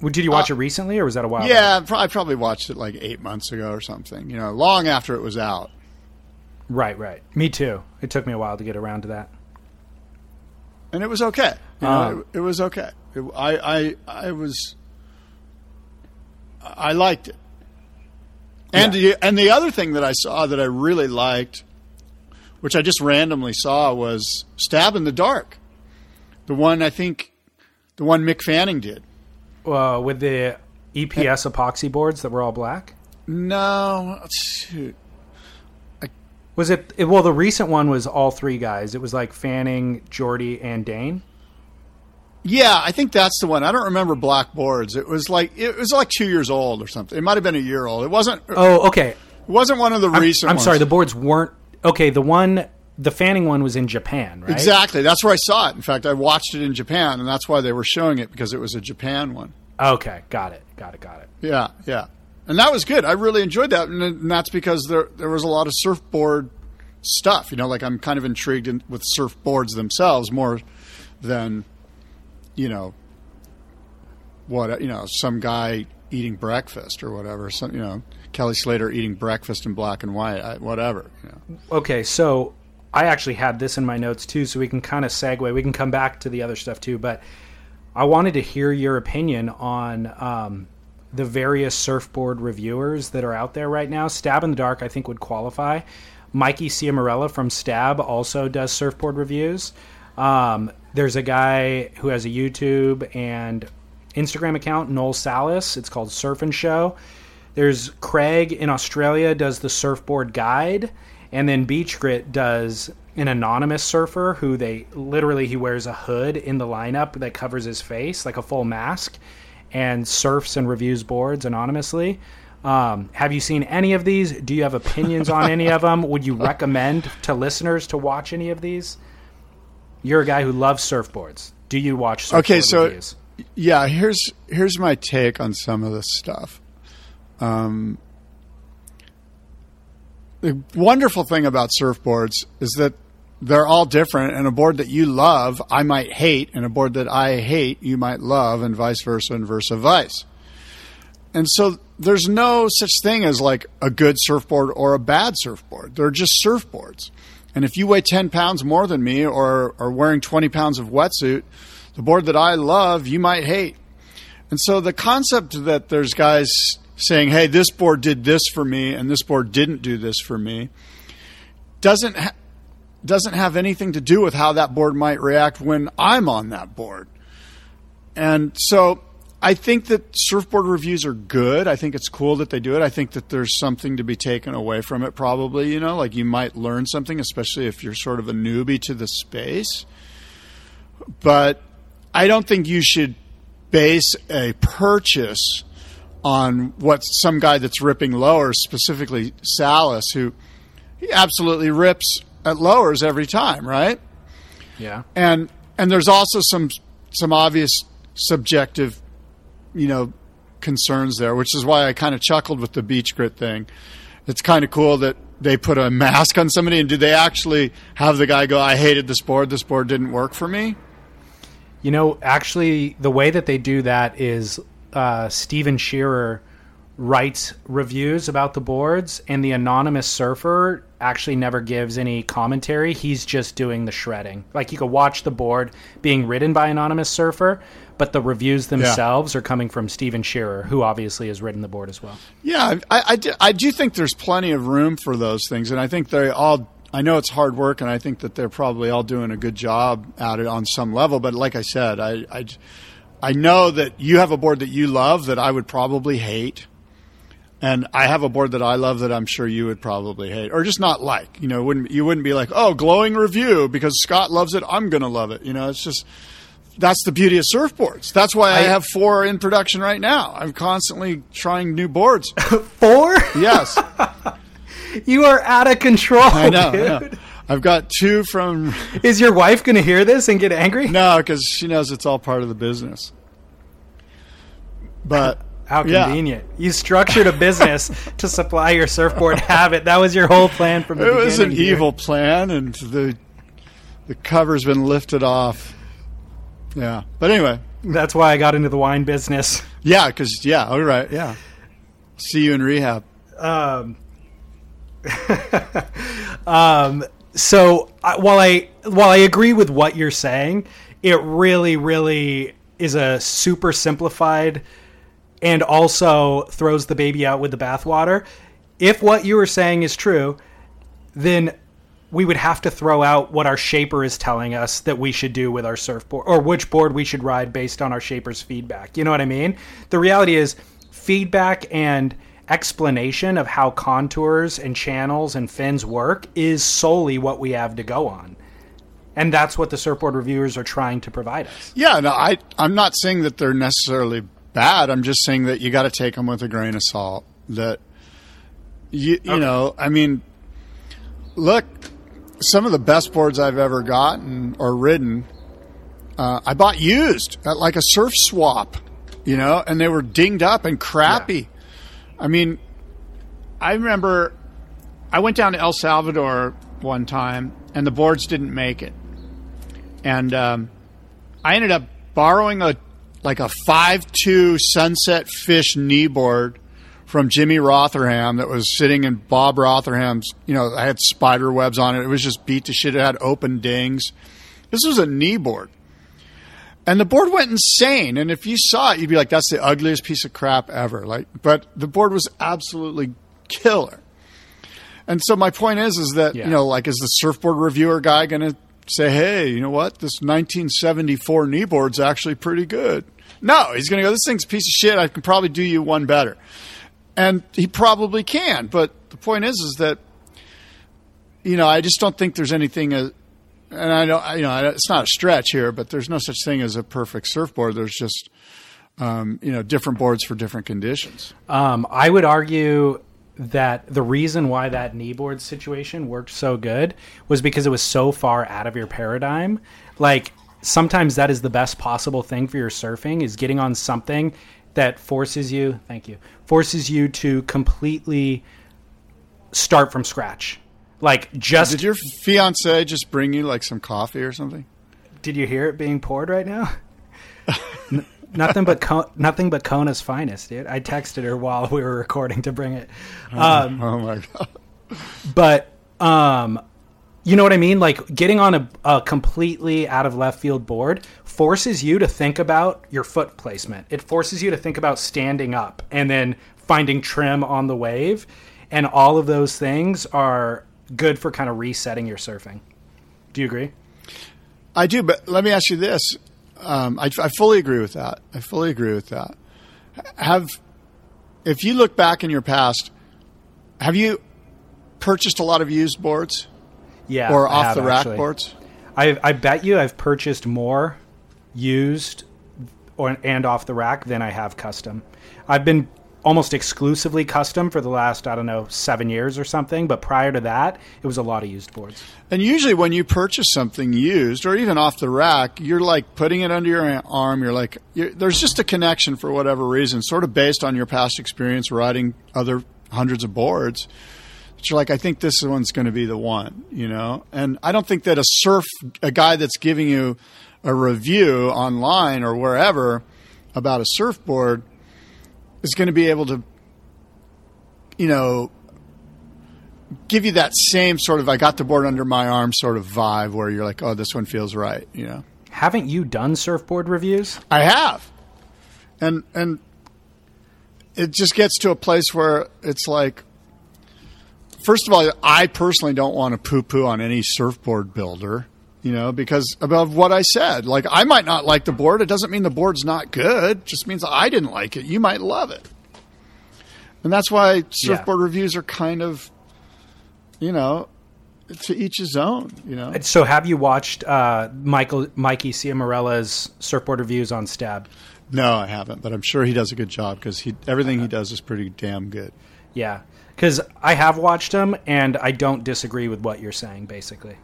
Did you watch uh, it recently, or was that a while? Yeah, ago? I probably watched it like eight months ago or something. You know, long after it was out. Right, right. Me too. It took me a while to get around to that. And it was okay. You know, um, it, it, was okay. It, I, I, I was. I liked it. And yeah. the and the other thing that I saw that I really liked, which I just randomly saw, was Stab in the Dark. The one I think, the one Mick Fanning did uh, with the EPS epoxy boards that were all black? No, shoot. Was it, it, Well, the recent one was all three guys. It was like Fanning, Jordy, and Dane. Yeah, I think that's the one. I don't remember black boards. It was like it was like two years old or something. It might have been a year old. It wasn't. Oh, okay. It wasn't one of the I'm, recent. I'm ones. sorry. The boards weren't. Okay, the one the Fanning one was in Japan, right? Exactly. That's where I saw it. In fact, I watched it in Japan, and that's why they were showing it because it was a Japan one. Okay, got it, got it, got it. Yeah, yeah, and that was good. I really enjoyed that, and, that's because there there was a lot of surfboard stuff. You know, like I'm kind of intrigued in, with surfboards themselves more than you know what you know some guy eating breakfast or whatever. Some you know Kelly Slater eating breakfast in black and white, whatever. You know. Okay, so I actually had this in my notes too, so we can kind of segue. We can come back to the other stuff too, but I wanted to hear your opinion on um, the various surfboard reviewers that are out there right now. Stab in the Dark, I think, would qualify. Mikey Ciaramella from Stab also does surfboard reviews. Um, there's a guy who has a YouTube and Instagram account, Noel Salas. It's called Surf and Show. There's Craig in Australia does the surfboard guide, and then Beach Grit does an anonymous surfer who they literally he wears a hood in the lineup that covers his face like a full mask and surfs and reviews boards anonymously. Um, have you seen any of these? Do you have opinions on any of them? Would you recommend to listeners to watch any of these? You're a guy who loves surfboards. Do you watch okay, so reviews? yeah, here's here's my take on some of this stuff. Um, the wonderful thing about surfboards is that they're all different, and a board that you love, I might hate, and a board that I hate, you might love, and vice versa, and versa vice. And so there's no such thing as like a good surfboard or a bad surfboard. They're just surfboards. And if you weigh 10 pounds more than me or are wearing 20 pounds of wetsuit, the board that I love, you might hate. And so the concept that there's guys saying, hey, this board did this for me and this board didn't do this for me doesn't ha- doesn't have anything to do with how that board might react when I'm on that board. And so I think that surfboard reviews are good. I think it's cool that they do it. I think that there's something to be taken away from it, probably. You know, like you might learn something, especially if you're sort of a newbie to the space. But I don't think you should base a purchase on what some guy that's ripping lowers, specifically Salas, who he absolutely rips at lowers every time, right? Yeah. And and there's also some some obvious subjective, you know, concerns there, which is why I kind of chuckled with the beach grit thing. It's kind of cool that they put a mask on somebody, and do they actually have the guy go, "I hated this board. This board didn't work for me"? You know, actually, the way that they do that is uh, Steven Shearer writes reviews about the boards, and the anonymous surfer actually never gives any commentary. He's just doing the shredding. Like you could watch the board being ridden by anonymous surfer, but the reviews themselves are coming from Steven Shearer, who obviously has ridden the board as well. Yeah, I, I, do, I do think there's plenty of room for those things, and I think they all. I know it's hard work, and I think that they're probably all doing a good job at it on some level. But like I said, I, I, I know that you have a board that you love that I would probably hate. And I have a board that I love that I'm sure you would probably hate, or just not like. You know, wouldn't you wouldn't be like, oh, glowing review because Scott loves it. I'm going to love it. You know, it's just that's the beauty of surfboards. That's why I, I have four in production right now. I'm constantly trying new boards. four? Yes. you are out of control. I know, I know. I've got two from. Is your wife going to hear this and get angry? No, because she knows it's all part of the business. But how convenient! Yeah. You structured a business to supply your surfboard habit. That was your whole plan from the it beginning. It was an here. evil plan, and the the cover's been lifted off. Yeah, but anyway, that's why I got into the wine business. Yeah, because yeah, all right, yeah. See you in rehab. Um, um, so I, while I while I agree with what you're saying, it really, really is a super simplified and also throws the baby out with the bathwater. If what you were saying is true, then we would have to throw out what our shaper is telling us that we should do with our surfboard or which board we should ride based on our shaper's feedback. You know what I mean? The reality is feedback and explanation of how contours and channels and fins work is solely what we have to go on. And that's what the surfboard reviewers are trying to provide us. Yeah, no, I I'm not saying that they're necessarily bad. I'm just saying that you got to take them with a grain of salt. That you you okay. know, I mean, look, some of the best boards I've ever gotten or ridden, uh, I bought used at like a surf swap, you know, and they were dinged up and crappy. Yeah. I mean, I remember I went down to El Salvador one time and the boards didn't make it, and um, I ended up borrowing a like a five two Sunset Fish kneeboard from Jimmy Rotherham that was sitting in Bob Rotherham's. You know, I had spider webs on it. It was just beat to shit. It had open dings. This was a kneeboard, and the board went insane. And if you saw it, you'd be like, "That's the ugliest piece of crap ever." Like, but the board was absolutely killer. And so my point is, is that Yeah. you know, like, is the surfboard reviewer guy going to say, "Hey, you know what? This 1974 kneeboard's actually pretty good"? No, he's going to go, "This thing's a piece of shit. I can probably do you one better," and he probably can. But the point is, is that you know, I just don't think there's anything. Uh, And I don't, you know, it's not a stretch here, but there's no such thing as a perfect surfboard. There's just, um, you know, different boards for different conditions. Um, I would argue that the reason why that kneeboard situation worked so good was because it was so far out of your paradigm. Like sometimes that is the best possible thing for your surfing is getting on something that forces you, thank you, forces you to completely start from scratch. Like just Did your fiance just bring you like some coffee or something? Did you hear it being poured right now? N- nothing but Co- nothing but Kona's finest, dude. I texted her while we were recording to bring it. Um, Oh my god! but um, you know what I mean? Like getting on a, a completely out of left field board forces you to think about your foot placement. It forces you to think about standing up and then finding trim on the wave, and all of those things are good for kind of resetting your surfing. Do you agree? I do, but let me ask you this: um, I, I fully agree with that. I fully agree with that. Have, if you look back in your past, have you purchased a lot of used boards Yeah, or off have, the rack actually. boards? I, I bet you I've purchased more used or and off the rack than I have custom. I've been almost exclusively custom for the last I don't know seven years or something. But prior to that, it was a lot of used boards. And usually, when you purchase something used or even off the rack, you're like putting it under your arm. You're like, you're, there's just a connection for whatever reason, sort of based on your past experience riding other hundreds of boards. But you're like, I think this one's going to be the one, you know. And I don't think that a surf, a guy that's giving you a review online or wherever about a surfboard is going to be able to, you know, give you that same sort of I got the board under my arm sort of vibe where you're like, oh, this one feels right, you know. Haven't you done surfboard reviews? I have, and and it just gets to a place where it's like, first of all, I personally don't want to poo poo on any surfboard builder, you know, because above what I said, like I might not like the board. It doesn't mean the board's not good. It just means I didn't like it. You might love it, and that's why surfboard reviews are kind of, you know, to each his own, you know. So have you watched uh, Michael Mikey Ciaramella's surfboard reviews on Stab? No, I haven't, but I'm sure he does a good job because he everything he does is pretty damn good. Yeah, because I have watched him, and I don't disagree with what you're saying. Basically,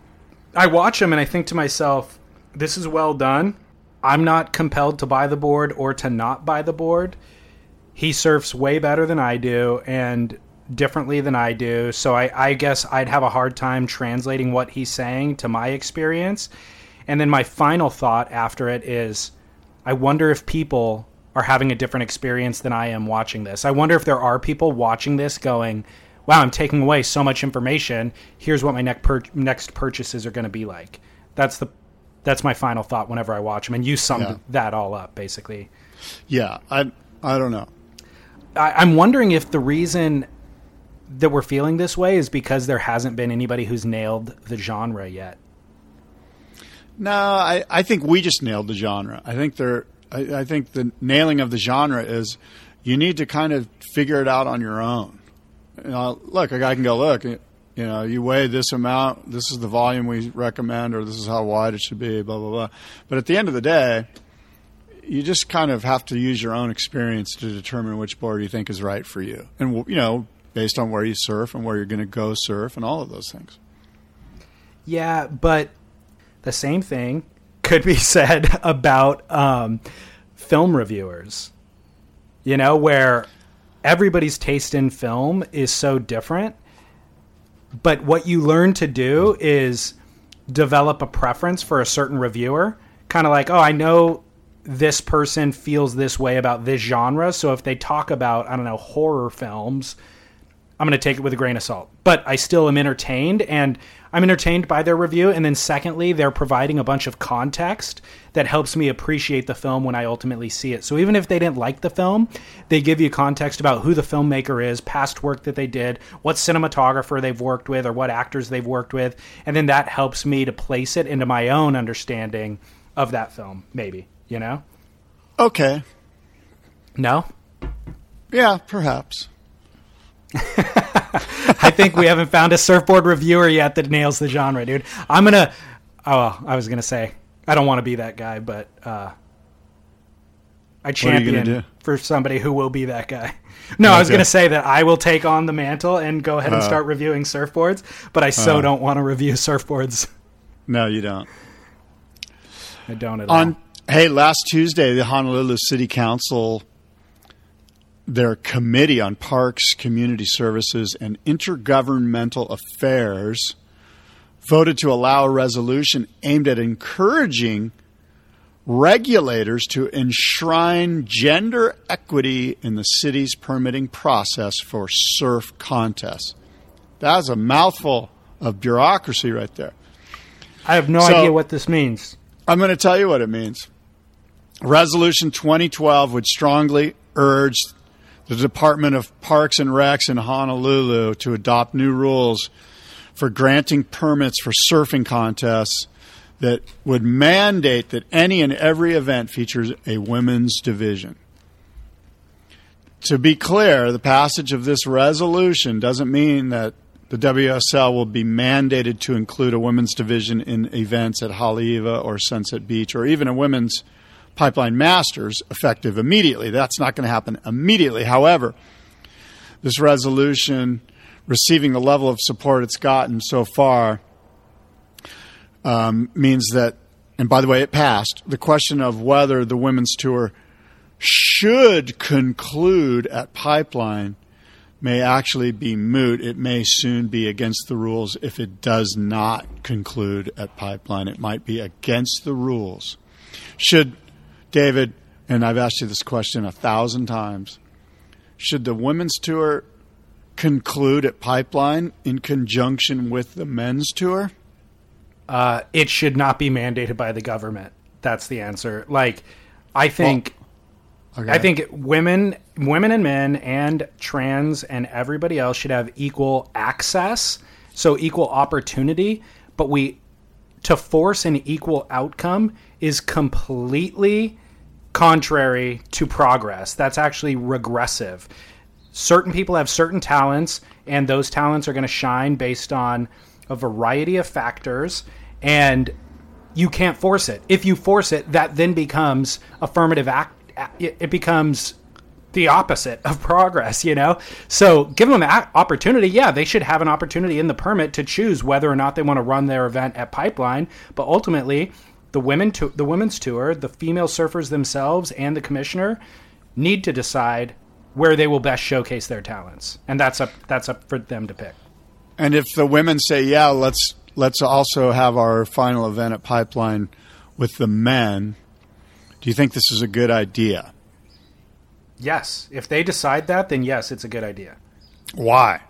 I watch them and I think to myself, "This is well done." I'm not compelled to buy the board or to not buy the board. He surfs way better than I do and differently than I do, so I, I guess I'd have a hard time translating what he's saying to my experience. And then my final thought after it is, I wonder if people are having a different experience than I am watching this. I wonder if there are people watching this going, "Wow, I'm taking away so much information. Here's what my next pur- next purchases are going to be like." That's the that's my final thought whenever I watch them. And you summed Yeah. that all up basically. Yeah, I I don't know. I, I'm wondering if the reason that we're feeling this way is because there hasn't been anybody who's nailed the genre yet. No, I, I think we just nailed the genre. I think there. I, I think the nailing of the genre is you need to kind of figure it out on your own. You know, look, a guy can go look. You know, you weigh this amount. This is the volume we recommend, or this is how wide it should be. Blah blah blah. But at the end of the day, you just kind of have to use your own experience to determine which board you think is right for you, and you know, based on where you surf and where you're going to go surf, and all of those things. Yeah, but the same thing could be said about um, film reviewers. You know, where everybody's taste in film is so different. But what you learn to do is develop a preference for a certain reviewer. Kind of like, oh, I know this person feels this way about this genre. So if they talk about, I don't know, horror films, I'm going to take it with a grain of salt. But I still am entertained, and I'm entertained by their review. And then, secondly, they're providing a bunch of context that helps me appreciate the film when I ultimately see it. So even if they didn't like the film, they give you context about who the filmmaker is, past work that they did, what cinematographer they've worked with, or what actors they've worked with. And then that helps me to place it into my own understanding of that film, maybe, you know? Okay. No? Yeah, perhaps. I think we haven't found a surfboard reviewer yet that nails the genre, dude. I'm gonna. Oh, I was gonna say I don't want to be that guy, but uh, I champion for somebody who will be that guy. No, okay. I was gonna say that I will take on the mantle and go ahead and uh, start reviewing surfboards, but I so uh, don't want to review surfboards. No, you don't. I don't at on, all. Hey, last Tuesday, the Honolulu City Council their Committee on Parks, Community Services, and Intergovernmental Affairs voted to allow a resolution aimed at encouraging regulators to enshrine gender equity in the city's permitting process for surf contests. That's a mouthful of bureaucracy right there. I have no so, idea what this means. I'm going to tell you what it means. Resolution 2012 would strongly urge the Department of Parks and Recs in Honolulu to adopt new rules for granting permits for surfing contests that would mandate that any and every event features a women's division. To be clear, the passage of this resolution doesn't mean that the WSL will be mandated to include a women's division in events at Haleiwa or Sunset Beach or even a women's Pipeline Masters effective immediately. That's not going to happen immediately. However, this resolution receiving the level of support it's gotten so far um, means that, and by the way, it passed. The question of whether the women's tour should conclude at Pipeline may actually be moot. It may soon be against the rules if it does not conclude at Pipeline. It might be against the rules. Should David, and I've asked you this question a thousand times. Should the women's tour conclude at Pipeline in conjunction with the men's tour? Uh, it should not be mandated by the government. That's the answer. Like, I think, well, okay. I think women, women and men, and trans and everybody else should have equal access, so equal opportunity. But we, to force an equal outcome, is completely contrary to progress. That's actually regressive. Certain people have certain talents, and those talents are going to shine based on a variety of factors, and you can't force it. If you force it, that then becomes affirmative act. It becomes the opposite of progress, you know? So give them an opportunity. Yeah, they should have an opportunity in the permit to choose whether or not they want to run their event at Pipeline. But ultimately, the women to, the women's tour, the female surfers themselves, and the commissioner need to decide where they will best showcase their talents, and that's up that's up for them to pick. And if the women say, "Yeah, let's let's also have our final event at Pipeline with the men," do you think this is a good idea? Yes, if they decide that, then yes, it's a good idea. Why?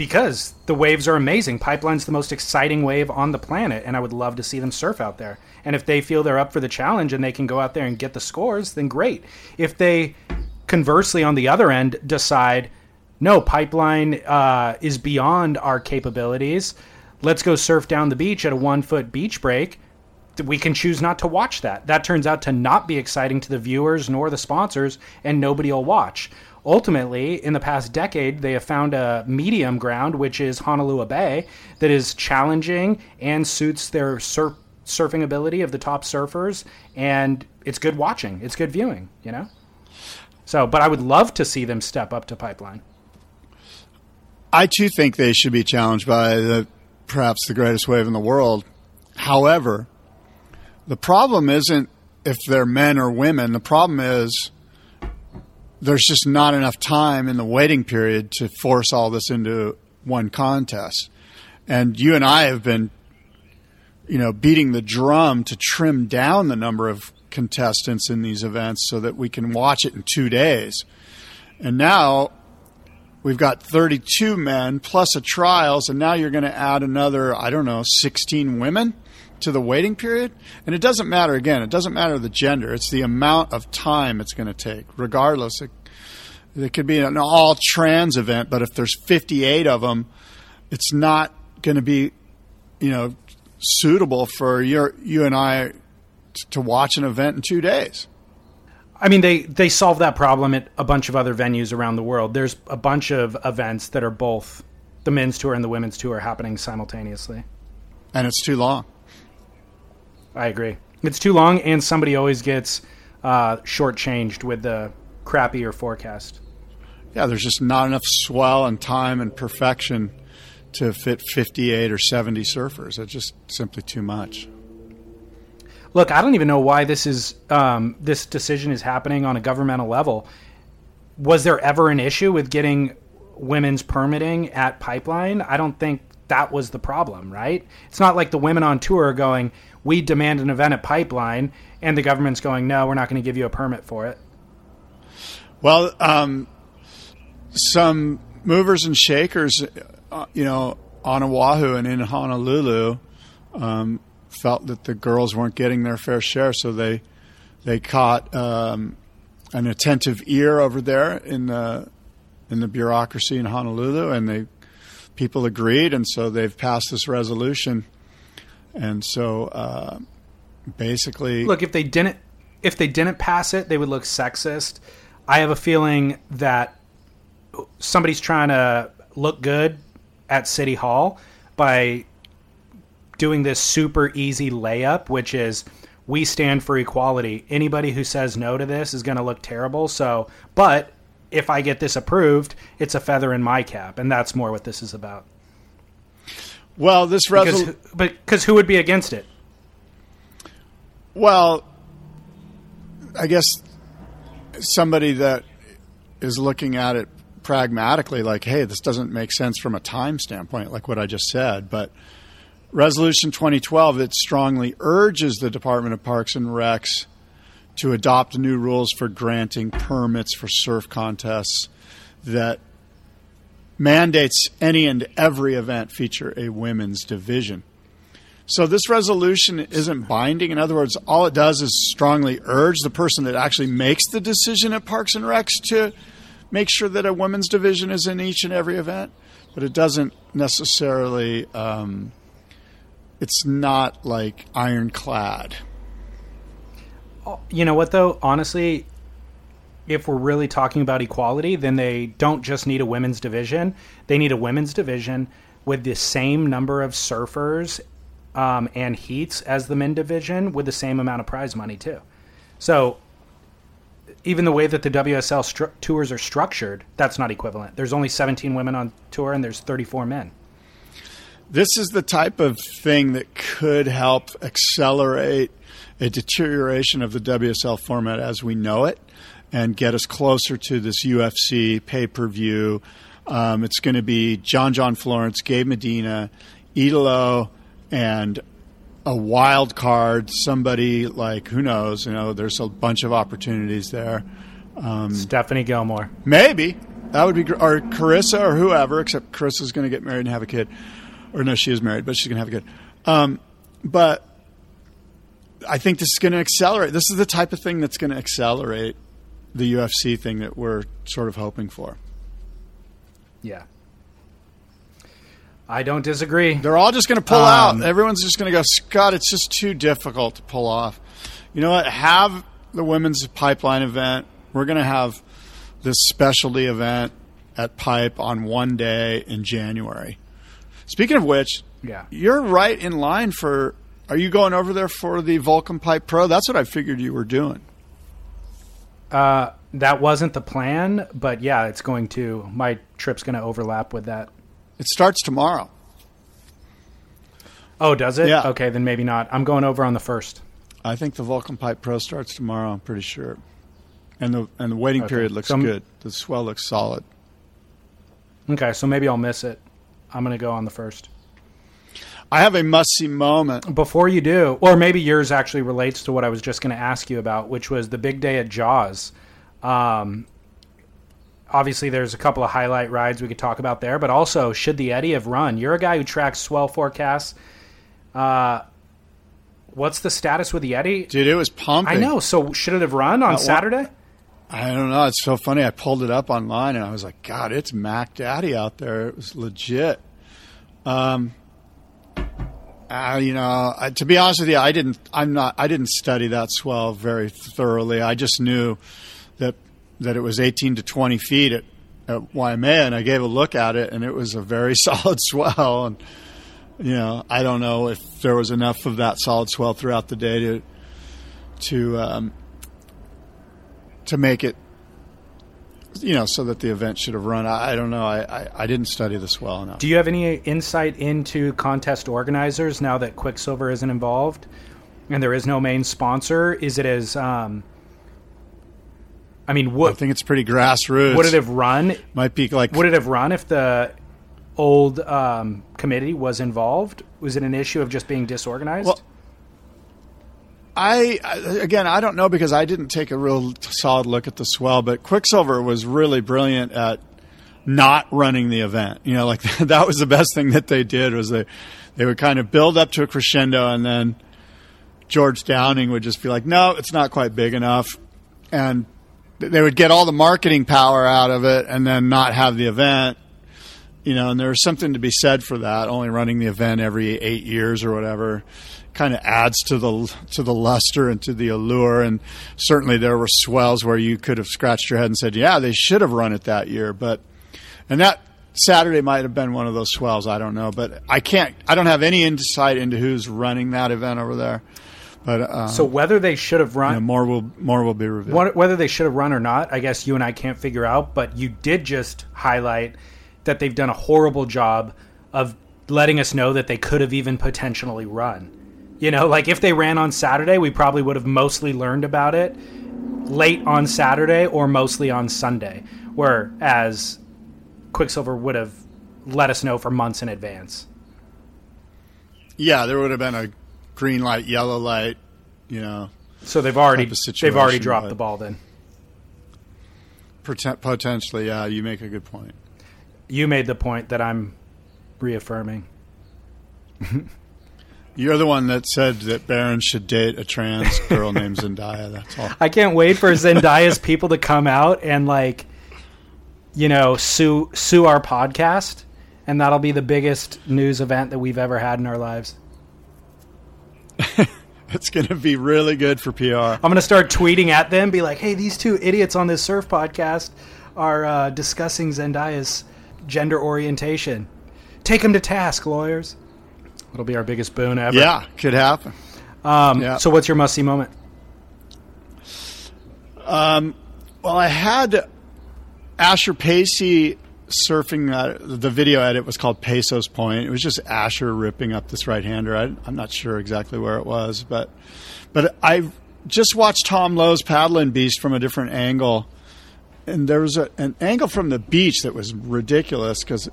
Because the waves are amazing. Pipeline's the most exciting wave on the planet, and I would love to see them surf out there. And if they feel they're up for the challenge and they can go out there and get the scores, then great. If they, conversely, on the other end, decide, no, Pipeline uh, is beyond our capabilities, let's go surf down the beach at a one foot beach break. We can choose not to watch that. That turns out to not be exciting to the viewers nor the sponsors, and nobody will watch ultimately, in the past decade, they have found a medium ground, which is Honolulu Bay, that is challenging and suits their surf- surfing ability of the top surfers, and it's good watching. It's good viewing, you know? So, but I would love to see them step up to Pipeline. I too think they should be challenged by the perhaps the greatest wave in the world. However, the problem isn't if they're men or women. The problem is there's just not enough time in the waiting period to force all this into one contest. And you and I have been, you know, beating the drum to trim down the number of contestants in these events so that we can watch it in two days. And now we've got 32 men plus a trials, and now you're going to add another, I don't know, 16 women to the waiting period. And it doesn't matter, again, it doesn't matter the gender, it's the amount of time it's going to take, regardless. It, it could be an all trans event, but if there's 58 of them, it's not going to be, you know, suitable for your, you and I to watch an event in two days. I mean, they they solve that problem at a bunch of other venues around the world. There's a bunch of events that are both the men's tour and the women's tour happening simultaneously. And it's too long. I agree. It's too long, and somebody always gets uh, shortchanged with the crappier forecast. Yeah, there's just not enough swell and time and perfection to fit 58 or 70 surfers. It's just simply too much. Look, I don't even know why this is um, this decision is happening on a governmental level. Was there ever an issue with getting women's permitting at Pipeline? I don't think that was the problem, right? It's not like the women on tour are going, "We demand an event at Pipeline," and the government's going, "No, we're not going to give you a permit for it." Well, um, some movers and shakers, uh, you know, on Oahu and in Honolulu, um, felt that the girls weren't getting their fair share, so they they caught um, an attentive ear over there in the in the bureaucracy in Honolulu, and they people agreed, and so they've passed this resolution, and so uh, basically, look if they didn't if they didn't pass it, they would look sexist. I have a feeling that somebody's trying to look good at City Hall by doing this super easy layup, which is we stand for equality. Anybody who says no to this is going to look terrible. So, but if I get this approved, it's a feather in my cap, and that's more what this is about. Well, this resol- because, but because who would be against it? Well, I guess somebody that is looking at it pragmatically, like, hey, this doesn't make sense from a time standpoint, like what I just said, but Resolution 2012 it strongly urges the Department of Parks and Recs to adopt new rules for granting permits for surf contests that mandates any and every event feature a women's division. So this resolution isn't binding. In other words, all it does is strongly urge the person that actually makes the decision at Parks and Recs to make sure that a women's division is in each and every event, but it doesn't necessarily um, it's not like ironclad. You know what though? Honestly, if we're really talking about equality, then they don't just need a women's division. They need a women's division with the same number of surfers um, and heats as the men division with the same amount of prize money too. So even the way that the WSL stru- tours are structured, that's not equivalent. There's only 17 women on tour and there's 34 men this is the type of thing that could help accelerate a deterioration of the WSL format as we know it and get us closer to this UFC pay per view. Um, it's going to be John John Florence, Gabe Medina, Italo, and a wild card, somebody like who knows? You know, there's a bunch of opportunities there. Um, Stephanie Gilmore, maybe that would be, or Carissa or whoever. Except Carissa's going to get married and have a kid or no, she is married, but she's going to have a kid. Um, but I think this is going to accelerate. This is the type of thing that's going to accelerate the UFC thing that we're sort of hoping for. Yeah. I don't disagree. They're all just going to pull um, out. Everyone's just going to go, Scott, it's just too difficult to pull off. You know what? Have the women's pipeline event. We're going to have this specialty event at Pipe on one day in January. Speaking of which, yeah, you're right in line for. Are you going over there for the Volcom Pipe Pro? That's what I figured you were doing. Uh, that wasn't the plan, but yeah, it's going to. My trip's going to overlap with that. It starts tomorrow. Oh, does it? Yeah. Okay, then maybe not. I'm going over on the first. I think the Volcom Pipe Pro starts tomorrow. I'm pretty sure. And the and the waiting okay. period looks so good. The swell looks solid. Okay, so maybe I'll miss it. I'm going to go on the first. I have a must see moment. Before you do, or maybe yours actually relates to what I was just going to ask you about, which was the big day at Jaws. Um, obviously there's a couple of highlight rides we could talk about there, but also should the Eddie have run? You're a guy who tracks swell forecasts. Uh, what's the status with the Eddie? Dude, it was pumping. I know. So should it have run on Uh, Saturday? I don't know. It's so funny. I pulled it up online and I was like, God, it's Mac Daddy out there. It was legit. Um, uh, you know, I, to be honest with you, I didn't. I'm not. I didn't study that swell very thoroughly. I just knew that that it was 18 to 20 feet at, at Waimea, and I gave a look at it, and it was a very solid swell. And you know, I don't know if there was enough of that solid swell throughout the day to to um, to make it, you know, so that the event should have run. I, I don't know. I, I, I didn't study this well enough. Do you have any insight into contest organizers now that Quiksilver isn't involved and there is no main sponsor? Is it as, um, I mean, I think it's pretty grassroots. would it have run? Might be like Would it have run if the old um, committee was involved? Was it an issue of just being disorganized? Well, I again, I don't know because I didn't take a real solid look at the swell, but Quiksilver was really brilliant at not running the event. You know, like that was the best thing that they did was they they would kind of build up to a crescendo and then George Downing would just be like, "No, it's not quite big enough," and they would get all the marketing power out of it and then not have the event. You know, and there's something to be said for that. Only running the event every eight years or whatever kind of adds to the to the luster and to the allure. And certainly there were swells where you could have scratched your head and said, "Yeah, they should have run it that year." But and that Saturday might have been one of those swells. I don't know, but I can't. I don't have any insight into who's running that event over there. But uh, so whether they should have you run, know, more will more will be revealed. What, whether they should have run or not, I guess you and I can't figure out. But you did just highlight that they've done a horrible job of letting us know that they could have even potentially run. You know, like if they ran on Saturday, we probably would have mostly learned about it late on Saturday or mostly on Sunday, whereas Quiksilver would have let us know for months in advance. Yeah, there would have been a green light, yellow light. You know, So they've already they've already dropped the ball then. poten- potentially. Yeah, you make a good point. You made the point that I'm reaffirming. You're the one that said that Barron should date a trans girl named Zendaya. That's all. I can't wait for Zendaya's people to come out and like, you know, sue sue our podcast, and that'll be the biggest news event that we've ever had in our lives. It's going to be really good for PR. I'm gonna start tweeting at them, be like, "Hey, these two idiots on this surf podcast are uh, discussing Zendaya's gender orientation. Take them to task, lawyers." It'll be our biggest boon ever. Yeah, could happen. Um, yeah. So, what's your must see moment? Well, I had Asher Pacey surfing. Uh, the video edit was called Pesos Point. It was just Asher ripping up this right hander. I, I'm not sure exactly where it was, but but I just watched Tom Lowe's paddling beast from a different angle, and there was a, an angle from the beach that was ridiculous because,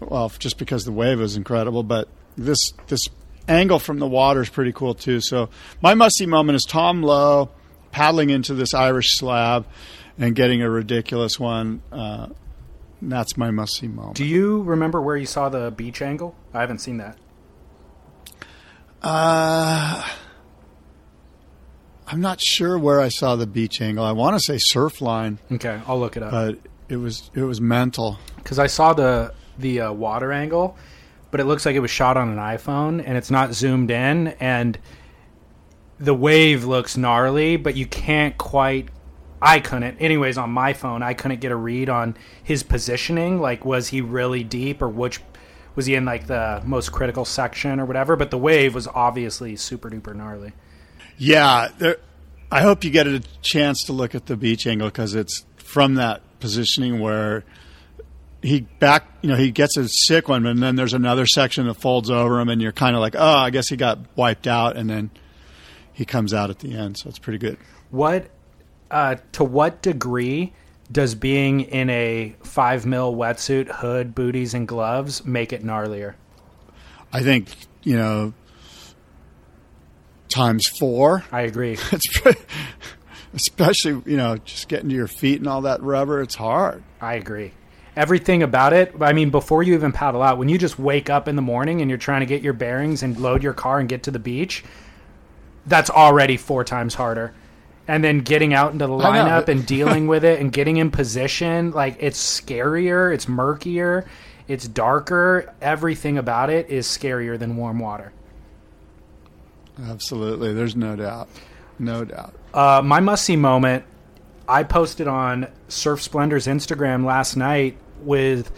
well, just because the wave was incredible, but this this angle from the water is pretty cool too. So my must see moment is Tom Lowe paddling into this Irish slab and getting a ridiculous one. Uh, that's my must see moment. Do you remember where you saw the beach angle? I haven't seen that. Uh, I'm not sure where I saw the beach angle. I want to say Surfline, Okay, I'll look it up. but it was it was mental. because I saw the the uh, water angle, but it looks like it was shot on an iPhone and it's not zoomed in, and the wave looks gnarly, but you can't quite. I couldn't, anyways, on my phone, I couldn't get a read on his positioning. Like, was he really deep, or which was he in like the most critical section or whatever? But the wave was obviously super duper gnarly. Yeah, there, I hope you get a chance to look at the beach angle because it's from that positioning where he back, you know, he gets a sick one, and then there's another section that folds over him, and you're kind of like, oh, I guess he got wiped out, and then he comes out at the end, so it's pretty good. What uh, to what degree does being in a five mil wetsuit, hood, booties, and gloves make it gnarlier? I think you know times four. I agree. It's pretty, especially you know just getting to your feet and all that rubber. It's hard. I agree. Everything about it. I mean, before you even paddle out, when you just wake up in the morning and you're trying to get your bearings and load your car and get to the beach, that's already four times harder. And then getting out into the lineup and dealing with it and getting in position, like it's scarier, it's murkier, it's darker. Everything about it is scarier than warm water. Absolutely, there's no doubt, no doubt. Uh, my must see moment, I posted on Surf Splendor's Instagram last night with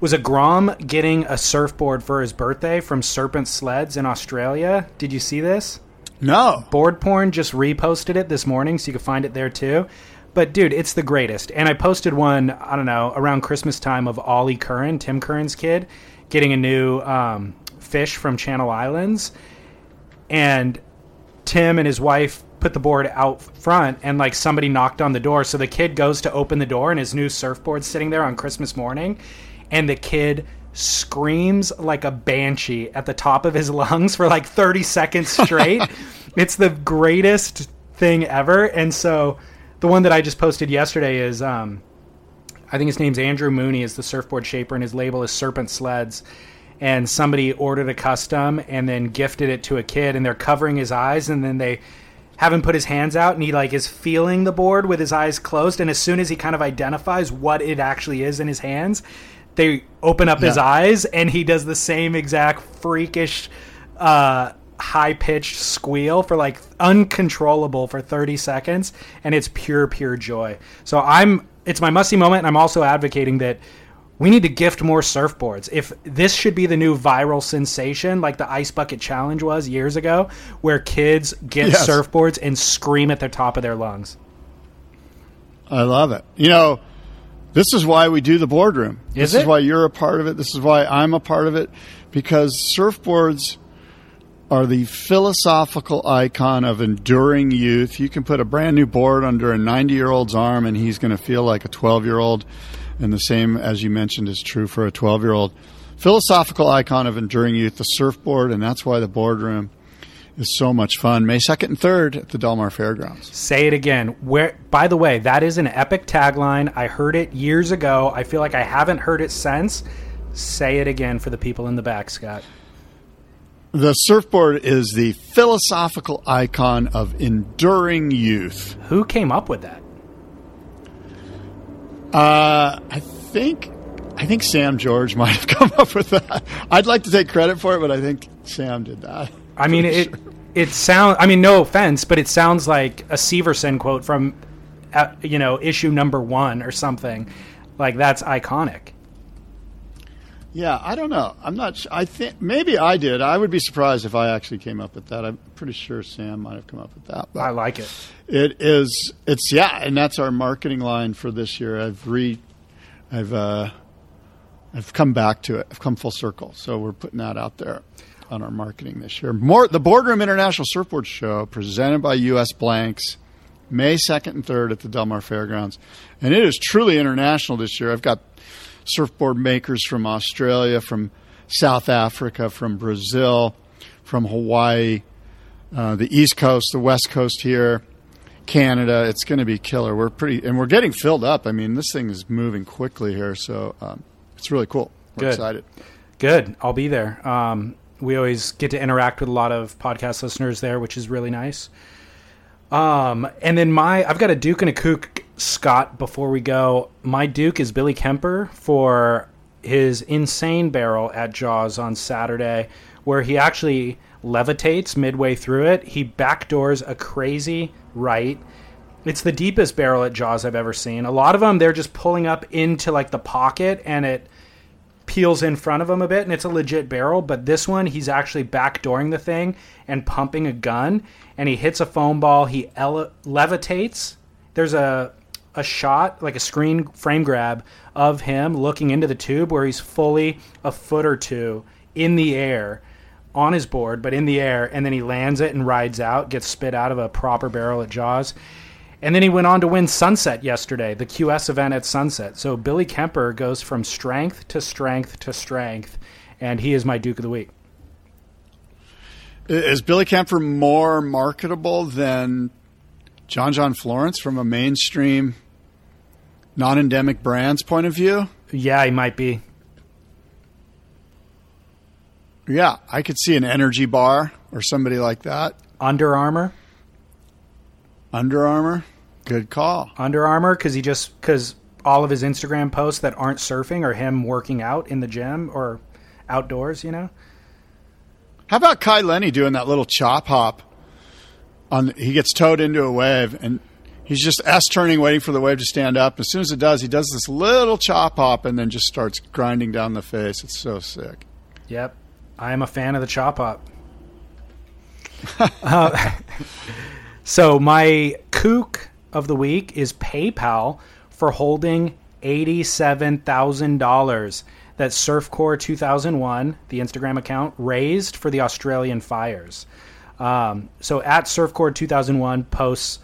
was a Grom getting a surfboard for his birthday from Serpent Sleds in Australia. Did you see this? No, Board Porn just reposted it this morning, so you can find it there too. But dude, it's the greatest. And I posted one, I don't know, around Christmas time of Ollie Curran, Tim Curran's kid, getting a new um, fish from Channel Islands. And Tim and his wife put the board out front and like somebody knocked on the door. So the kid goes to open the door and his new surfboard's sitting there on Christmas morning. And the kid screams like a banshee at the top of his lungs for like 30 seconds straight. it's the greatest thing ever. And so the one that I just posted yesterday is um, I think his name's Andrew Mooney is the surfboard shaper and his label is Serpent Sleds. And somebody ordered a custom and then gifted it to a kid and they're covering his eyes and then they have him put his hands out and he like is feeling the board with his eyes closed. And as soon as he kind of identifies what it actually is in his hands, they open up his eyes and he does the same exact freakish uh high pitched squeal for like uncontrollable for 30 seconds. And it's pure pure joy. So i'm it's my musty moment. And i'm also advocating that we need to gift more surfboards if this should be the new viral sensation like the ice bucket challenge was years ago where kids get Yes. surfboards and scream at the top of their lungs I love it. You know, this is why we do the boardroom. Is this it? is why you're a part of it. This is why I'm a part of it because surfboards are the philosophical icon of enduring youth. You can put a brand new board under a 90 year old's arm and he's going to feel like a 12 year old. And the same, as you mentioned, is true for a 12 year old. Philosophical icon of enduring youth, the surfboard, and that's why the boardroom is so much fun. May 2nd and 3rd at the Del Mar Fairgrounds. Say it again. Where by the way, that is an epic tagline. I heard it years ago. I feel like I haven't heard it since. Say it again for the people in the back, Scott. The surfboard is the philosophical icon of enduring youth. Who came up with that? Uh, I think I think Sam George might have come up with that. I'd like to take credit for it, but I think Sam did that. I mean, it it sounds. I mean, no offense, but it sounds like a Severson quote from, uh, you know, issue number one or something. Like that's iconic. Yeah, I don't know. I'm not. Su- I think maybe I did. I would be surprised if I actually came up with that. I'm pretty sure Sam might have come up with that. But I like it. It is. It's yeah, and that's our marketing line for this year. I've re, I've uh, I've come back to it. I've come full circle. So we're putting that out there on our marketing this year. More the Boardroom International Surfboard Show presented by U.S. Blanks, May second and third at the Del Mar Fairgrounds, and it is truly international this year. I've got surfboard makers from Australia, from South Africa, from Brazil, from Hawaii, uh, the East Coast, the West Coast here. Canada. It's going to be killer. We're pretty, and we're getting filled up. I mean, this thing is moving quickly here, so um, it's really cool. We're Good. excited. Good. I'll be there. Um, we always get to interact with a lot of podcast listeners there, which is really nice. Um, and then my, I've got a Duke and a Kook, Scott, before we go. My Duke is Billy Kemper for his insane barrel at Jaws on Saturday, where he actually levitates midway through it. He backdoors a crazy right. It's the deepest barrel at Jaws I've ever seen. A lot of them, they're just pulling up into like the pocket and it peels in front of him a bit and it's a legit barrel but this one he's actually backdooring the thing and pumping a gun and he hits a foam ball he ele- levitates there's a a shot like a screen frame grab of him looking into the tube where he's fully a foot or two in the air on his board but in the air and then he lands it and rides out gets spit out of a proper barrel at jaws and then he went on to win Sunset yesterday, the QS event at Sunset. So Billy Kemper goes from strength to strength to strength, and he is my Duke of the Week. Is Billy Kemper more marketable than John John Florence from a mainstream non-endemic brands point of view. Yeah, he might be. Yeah, I could see an energy bar or somebody like that. Under Armour. Under Armour. Good call. Under Armour because he just because all of his Instagram posts that aren't surfing are him working out in the gym or outdoors. You know. How about Kai Lenny doing that little chop hop? On he gets towed into a wave and he's just s turning, waiting for the wave to stand up. As soon as it does, he does this little chop hop and then just starts grinding down the face. It's so sick. Yep, I am a fan of the chop hop. uh, so my kook of the week is PayPal for holding eighty-seven thousand dollars that Surfcore 2001, the Instagram account, raised for the Australian fires. Um, so at Surfcore 2001 posts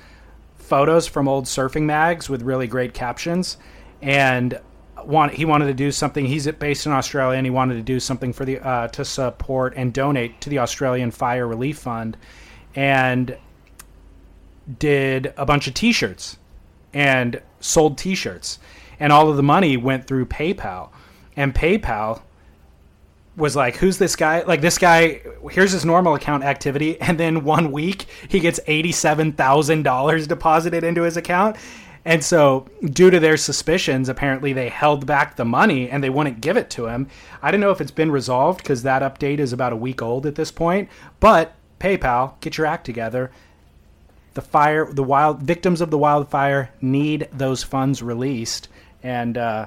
photos from old surfing mags with really great captions, and want he wanted to do something. He's based in Australia, and he wanted to do something for the uh, to support and donate to the Australian Fire Relief Fund, and did a bunch of T-shirts and sold T-shirts, and all of the money went through PayPal and PayPal was like, "Who's this guy? Like this guy? Here's his normal account activity, and then one week he gets eighty-seven thousand dollars deposited into his account." And so, due to their suspicions, apparently they held back the money and they wouldn't give it to him. I don't know if it's been resolved because that update is about a week old at this point. But PayPal, get your act together. The fire, the wild victims of the wildfire need those funds released, and uh,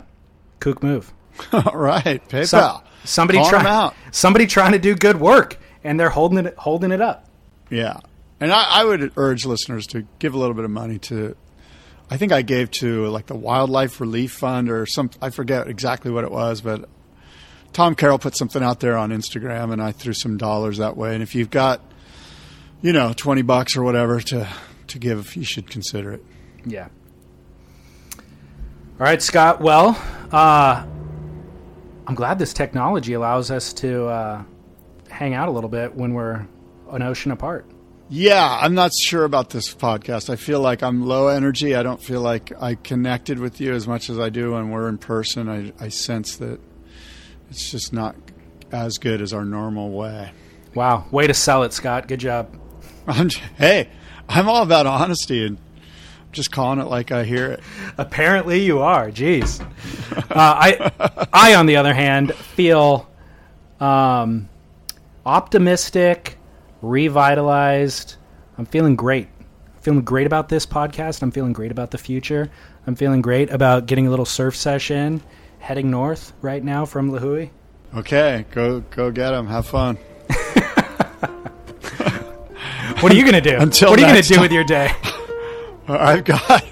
kook move. All right, PayPal. Some, somebody trying somebody trying to do good work, and they're holding it holding it up. Yeah, and I, I, would urge listeners to give a little bit of money to. I think I gave to like the Wildlife Relief Fund or some. I forget exactly what it was, but Tom Carroll put something out there on Instagram, and I threw some dollars that way. And if you've got, you know, twenty bucks or whatever to to give, you should consider it. Yeah. All right, Scott. Well, uh, I'm glad this technology allows us to uh, hang out a little bit when we're an ocean apart. Yeah, I'm not sure about this podcast. I feel like I'm low energy. I don't feel like I connected with you as much as I do when we're in person. I, I sense that it's just not as good as our normal way. Wow, way to sell it, Scott. Good job. I'm, hey, I'm all about honesty and just calling it like I hear it. Apparently, you are. Jeez. uh, I, I, on the other hand, feel um, optimistic, revitalized. I'm feeling great. I'm feeling great about this podcast. I'm feeling great about the future. I'm feeling great about getting a little surf session, heading north right now from Lihue. Okay, go go get them. Have fun. what are you gonna do? Until what are you gonna do time. with your day? I've got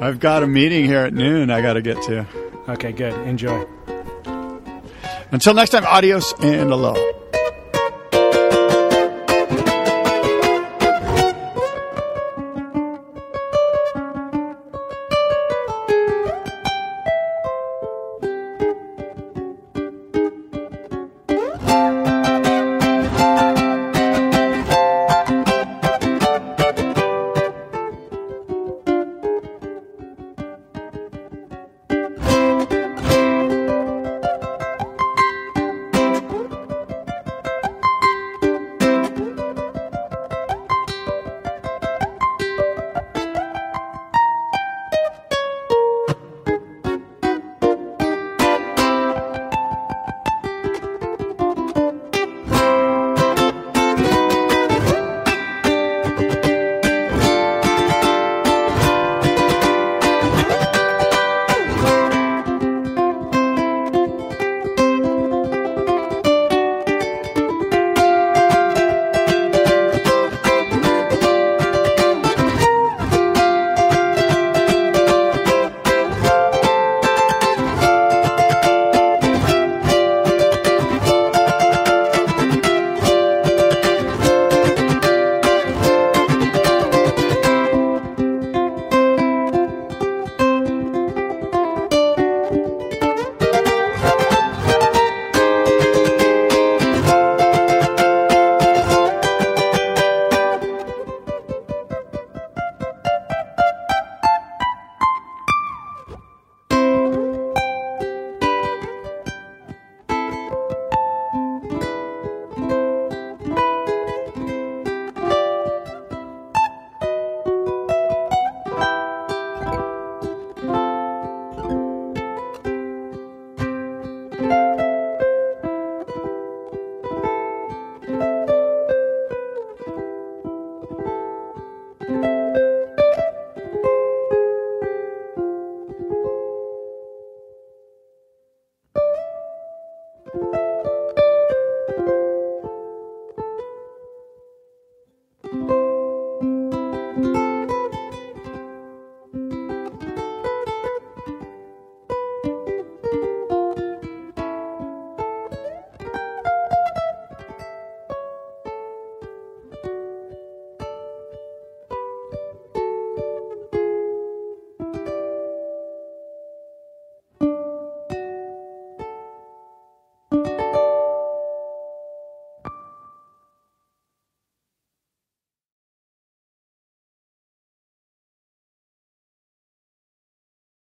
I've got a meeting here at noon I got to get to. Okay, good. Enjoy. Until next time, adios and aloha.